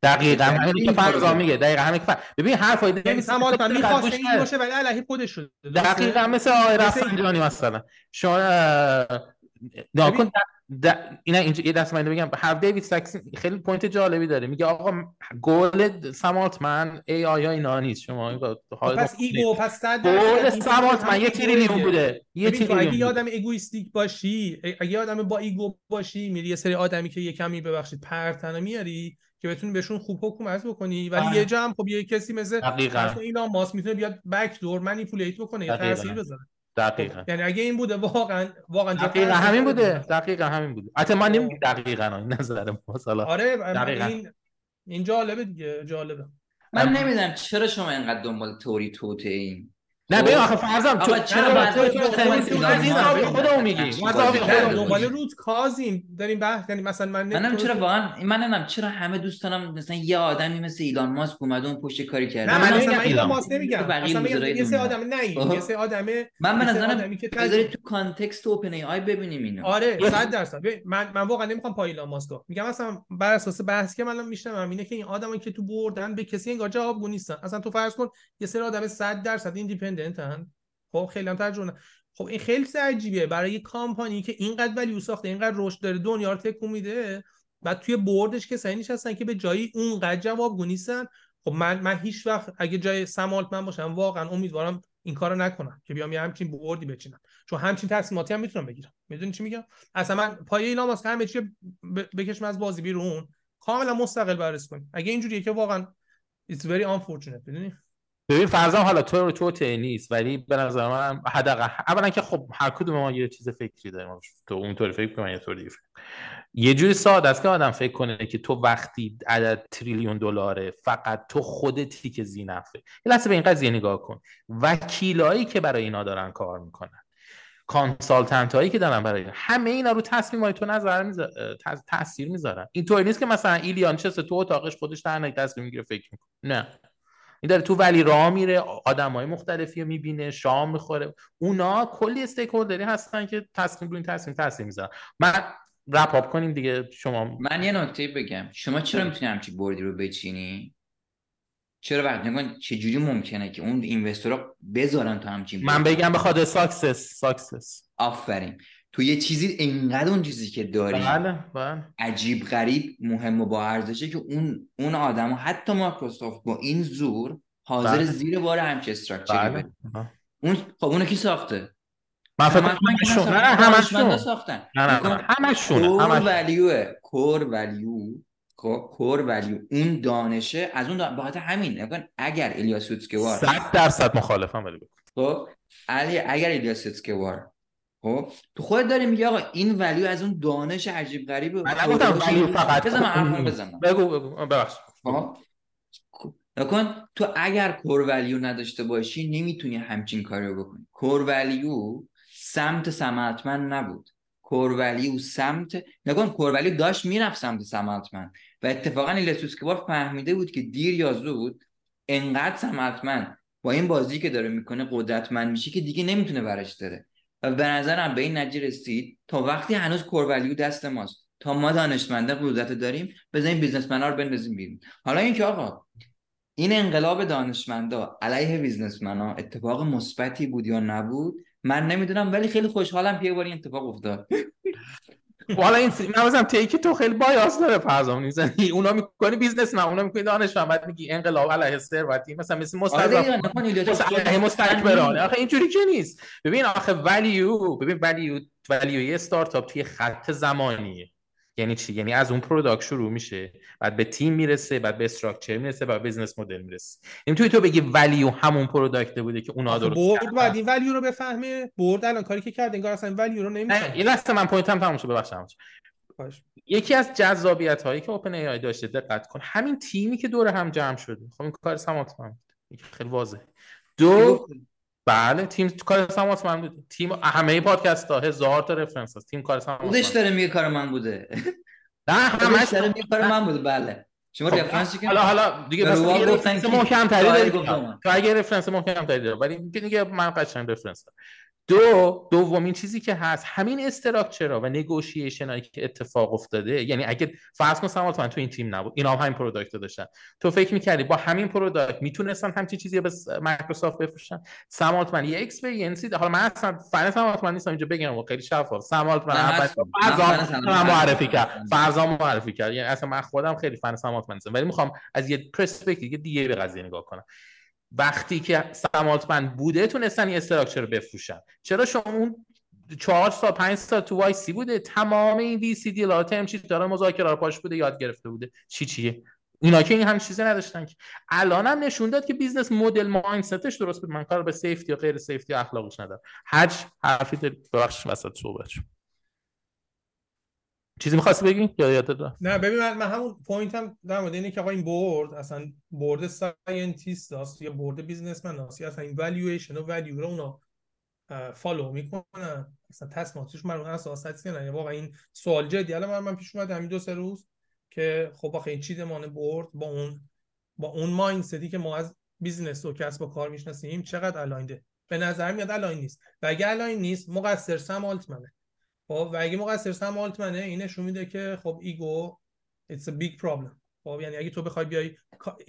دقیقاً. همین که فرضا میگه. دقیقاً همین که ببین حرفای دیگه مثلا من می‌خواست این باشه ولی الهی خودش شده دقیقاً مثل آقای رفسنجانی مثلا. شما ناکن اینا اینجا یه دست من بگم. هر دیوید ساکس خیلی پوینت جالبی داره. میگه آقا گل سمالتمن ای آیا اینا نیست شما حال پس ایگو پس صد گل سمالتمن یه تریلیون بوده. یه تریلیون اگه آدم ایگویستیک باشی اگه آدم با ایگو باشی میری یه سری آدمی که یه کمی ببخشید پرتنه میاری که بتونی بهشون خوب حکومت بکنی. ولی آه. یه جا هم خب یه کسی مثل ایلان ماس می‌تونه بیاد بک دور منیپولیت بکنه یا تاثیر بذاره. دقیقا. یعنی اگه این بوده واقعا واقعا دقیقا. همین بوده. دقیقا همین بوده. حتی من نمیگم دقیقا این نظر مثلا آره دقیقا. این این جالبه دیگه جالبه. من نمی‌دونم چرا شما اینقدر دنبال توری توته این نه به آخه فرضم آقا چرا بعد خودمون میگی دنبال روت کازیم. داریم بحث یعنی مثلا من منم چرا واقعا من نمی‌دونم چرا همه دوست دارم مثلا یه آدمی مثل ایلان ماسک اومده اون پشت کاری کرده. نه من مثلا ایلان ماسک نمیگم. مثلا میگم یه سری آدم نه یه سری آدم من به نظرم بذارید تو context OpenAI ببینیم اینو. آره 100 درصد. من من واقعا نمی‌خوام پای ایلان ماسک میگم مثلا بر اساس بحث که من میشنم اینه که این آدمایی که تو board ن به کسی انگار جواب نیستن. اصلا تو فرض کن یه سری آدم 100 درصد independent ن خب خیلی هم ترجمه خب این خیلی عجیبه برای کامپانی که اینقدر value ساخته اینقدر رشد داره دنیا رو تکون میده بعد توی بردش که نشستن که به جایی اونقدر جوابگو نیستن خب من من هیچ وقت اگه جای سمالت من باشم واقعا امیدوارم این کارو نکنم که بیام یه همچین بردی بچینم. چون همچین تصمیماتی هم می‌تونم بگیرم. می‌دونی چی میگم؟ اصلا من پایه اینا واسه همه چی بکشم از بازی بیرون کاملا مستقل بررسی کنیم. اگه اینجوریه که واقعا it's very unfortunate بدونی ببین فرضاً حالا تو تو نیست ولی به نظر من حداقل اولا که خب هر کدوم ما یه چیز فکری داریم. تو اونطوری فکر کنم یه طوری فکر. یه جوری ساده است که آدم فکر کنه که تو وقتی عدد تریلیون دلاره فقط تو خودتی که زینفه. یه لحظه به این قضیه نگاه کن. وکیلایی که برای اینا دارن کار می‌کنن کانسالتنت هایی که دارن برای همه اینا رو تصمیم های تو نظر میزا... تاثیر می‌ذارن. اینطوری نیست که مثلا ایلیان چه تو اتاقش خودش در تصمیم می‌گیره فکر می‌کنه. نه. این داره تو ولی راه میره آدم های مختلفی رو می‌بینه شام می‌خوره. اونا کلی استیک هولدری هستن که تصمیم روی این تصمیم تصمیم می‌زنن من wrap up کنیم دیگه شما من یه نکته بگم. شما چرا می‌تونی همچی board ی رو بچینی؟ چرا وقت نگن چجوری ممکنه که اون investor ا بذارن تو همچین من بگم بخواد success success آفرین. تو یه چیزی اینقدر اون چیزی که داری بله بله. عجیب غریب مهم و با ارزشه که اون اون آدم حتی مایکروسافت با این زور حاضر بله. زیر بار همچه structure ی بله. اون خب اونو کی ساخته؟ من فکر همشون. نه همشون. ساختن. همشون. کور ولیو کور ولیو کور ولیو اون دانشه از اون دان... بخاطر همین اگر الیاس سوتسکوار 100 درصد مخالفم ولی خب علی اگر الیاس سوتسکوار خب تو خودت داری میگه آقا این ولیو از اون دانش عجیب غریبه. من نگفتم ولیو فقط. بزن من بزنم. بگو بگو. ببخش خب نکن تو اگر کور ولیو نداشته باشی نمی‌تونی همچین کاری رو بکنی. کور ولیو سمت سمتمن نبود. کور ولیو سمت نکن کور ولیو داشت می‌رفت سمت سمتمن و اتفاقا بار فهمیده بود که دیر یا زود انقدر سمتمن با این بازی که داره می‌کنه قدرتمند میشه که دیگه نمی‌تونه برش داره و به نظرم به این نتیجه رسید تا وقتی هنوز کورولیو دست ماست. تا ما دانشمنده قدرت داریم بزنیم بیزنسمن‌ها رو بندازیم بیرون. حالا اینکه آقا این انقلاب دانشمندا علیه businessman ها اتفاق مثبتی بود یا نبود من نمی‌دونم ولی خیلی خوشحالم یه بار اتفاق افتاد. حالا این من مثلا تیکی تو خیلی bias داره فرضم می‌زنی اونا می‌کنی businessman اونا می‌کنی دانشمند بعد میگی انقلاب علیه ثروتی مثلا مثل مستقبل مستکبرانه آخه اینجوری که نیست. ببین آخه value ببین ولیو ولیو یه استارتاپ توی خط زمانیه. یعنی چی؟ یعنی از اون product شروع میشه. بعد به تیم می‌رسه بعد به structure می‌رسه بعد business model می‌رسه. این توی تو بگی value همون product بوده که اونا درست برد بعد این value رو بفهمه. board الان کاری که کرد انگار اصلا value رو نمیشه این لحظه من point م تموم شد ببخشید یکی از جذابیت هایی که OpenAI داشته دقت کن همین تیمی که دور هم جمع شده. خب این کار سم آلتمن خیلی واضحه. دو بله تیم کار سم آلتمن بود. تیم همه پادکست ها هزار تا reference هست. تیم کار سم آلتمن خودش داره میگه کار من بوده. نه همش داره میگه کار من بوده بله. شما خب reference ی که حالا حالا دیگه بس reference محکم تری اگه reference محکم تری ولی دیگه من قشنگ reference دارم. دو دومین چیزی که هست همین structure ها و negotiation هایی که اتفاق افتاده یعنی اگه فرض کن سم آلتمن تو این تیم نبود اینا هم همین product داشتن. تو فکر می‌کردی با همین product می‌تونستن همچین چیزی به مایکروسافت بفروشن سم آلتمن یه experience ی حالا من اصلا فن سمات من نیستم اینجا بگم خیلی شفاف. سم آلتمن فرضا معرفی کرد فرضا معرفی کرد یعنی اصلا من خودم خیلی فن سمات من نیستم. ولی می‌خوام از یه پرسپکتیو دیگه به قضیه نگاه کنم. وقتی که سم آلتمن بوده تونستن یه structure رو بفروشن. چرا؟ شما اون چهار سال پنج سال تو YC بوده. تمام این VC deal term چی داره مذاکره پاش بوده یاد گرفته بوده. چی چیه؟ اینا که این هم چیزی نداشتن که. الان هم نشون داد که business model mindset ش درست بود. من کار به safety و غیر safety اخلاقش ندارم. هر حرفی ببخشید وسط صحبت چیزی می‌خواستی بگی؟ یا یادت نه ببین من, من همون point م در مورد اینه که آقا این board اصلا board scientist است یا board businessman است یا اصلا این والویشن و value رو اونا follow می‌کنن. اصلا تصمیماتش make sense هست نه. واقعا این سوال جدی. الان من, پیش اومد همین دو سه روز که خب آخه این چیدمان board با اون با اون mindset ی که ما از business و کسب و کار می‌شناسیم چقدر aligned ه به نظر میاد align نیست. و اگه align نیست مقصر سم آلتمنه خب و اگه مقصر سم آلتمنه این نشون میده که خب ego it's a big problem. خب یعنی اگه تو بخوای بیای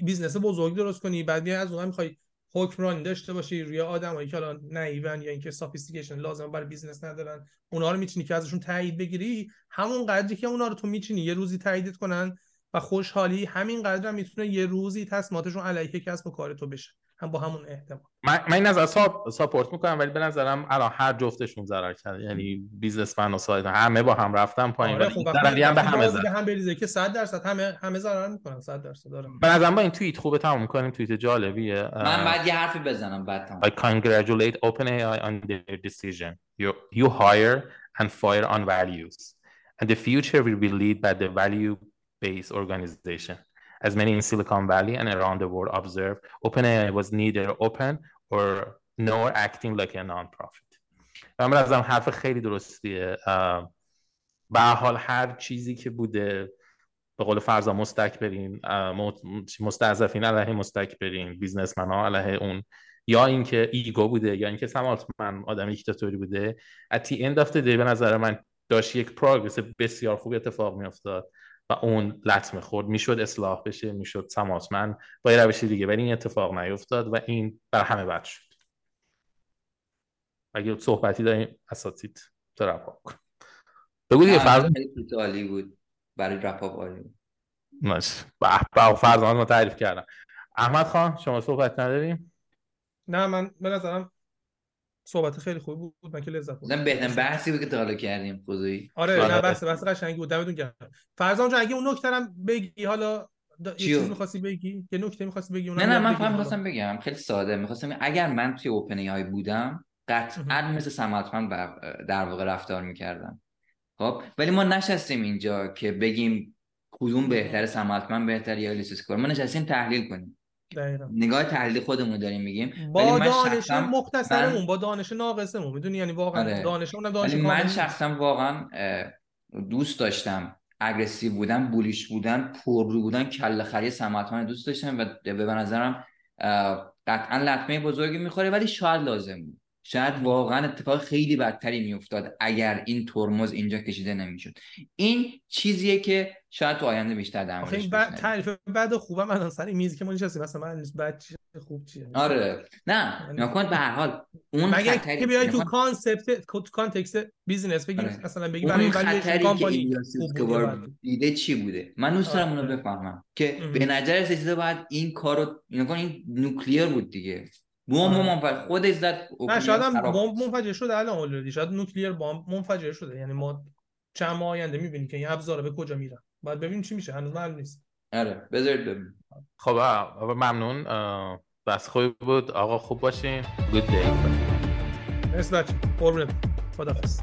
business بزرگ درست کنی بعد بیای از اونها می‌خوای حکمرانی داشته باشی روی آدمایی که الان naive ن یا اینکه sophistication لازم برای business ندارن اونا رو می‌تونی که ازشون تایید بگیری همون قدری که اونا رو تو می‌تونی یه روزی تایید کنن و خوشحالی همین قدر هم می‌تونه یه روزی تصمیماتشون علیه کسب و کار تو بشه. هم با همون احتمال. من, من این نظر ساپ... ساپورت می‌کنم ولی به نظرم الان هر جفتشون ضرر کرد یعنی بیزنسمن و سایت همه با هم رفتن پایین. آره خب هم به همه ضرر. هم بریزه که 100 درصد همه همه ضرر می‌کنن 100 درصد داره به نظرم با این توییت خوبه تموم می‌کنیم. توییت جالبیه. من بعد یه حرفی بزنم بعد تمام I congratulate OpenAI on their decision. You you hire and fire on values. And the future will be led by the value based organization. As many in Silicon Valley and around the world observe, OpenAI was neither open or nor acting like a non-profit. من از حرف خیلی درستیه به حال هر چیزی که بوده به قول فرضا مستکبرین مستعذفین علیه مستکبرین بیزنسمن ها علیه اون یا اینکه ego بوده یا اینکه من آدم دیکتاتوری بوده at the end of به نظر من داشت یک progress بسیار خوب اتفاق میافتاد و اون لطمه خورد. می‌شد اصلاح بشه می‌شد سم آلتمن با یه روش دیگه ولی این اتفاق نیفتاد و این بر همه بد شد. اگه صحبتی داریم اساتید تو wrap up کن بگو دیگه فرض عالی بود برای wrap up عالی بود. به فرضان ما تعریف کردم. احمد خان شما صحبت نداریم؟ نه من به نظرم صحبت خیلی خوب بود من که لذت بردم. بهترین بحثی بود که تا حالا کردیم خدایی. آره نه بحث بحث قشنگی بود. دمتون گرم. فرضان جان اگه اون نکته هم بگی حالا یه چیز می‌خواستی بگی؟ یه نکته می‌خواستی بگی نه نه من فهم می‌خواستم بگم خیلی ساده. می‌خواستم اگر من توی اوپن ای بودم قطعا مثل سماتمن در واقع رفتار می‌کردم. خب؟ ولی ما نشستیم اینجا که بگیم کدوم بهتر سماتمن بهتر یا لیسیس ما نشستیم تحلیل کنیم. دقیقا. نگاه تحلیل خودمون داریم میگیم. با دانش مختصرمون من... با دانش ناقصمون. می‌دونی؟ یعنی واقعا آره. دانش اون دانش من شخصا واقعا دوست داشتم. اگریسیو بودن بولیش بودن پررو بودن کله خری سمتان دوست داشتم و به نظرم قطعا لطمه بزرگی می‌خوره ولی شاید لازم بود. شاید واقعا اتفاق خیلی بدتری میافتاد اگر این ترمز اینجا کشیده نمی‌شد. این چیزیه که شاید تو آینده بیشتر در موردش تعریف بد و خوبم الان سر میزی که ما نشستیم مثلا من بد و خوب چیه آره. نه. یعنی نکن به هر حال اون مگه که بیای تو concept تو context business بگی آره. مثلا بگی برای ولی کمپانی دیده چی بوده؟ من دوست دارم اونو بفهمم که به نظر رسیده باید این کارو این nuclear بود دیگه. بمب منفجر. خود ازداد نه شاید هم بمب منفجر شده الان اولردی شاید نوکلیر بمب منفجر شده. یعنی ما چند ماه آینده می‌بینیم که این ابزار به کجا میرن. باید ببینیم چی میشه. هنوز معلوم نیست. آره بذارید ببینیم. خب ممنون. بس خوب بود. آقا خوب باشین. گود دی مرسی بچه قربونت. خدافظ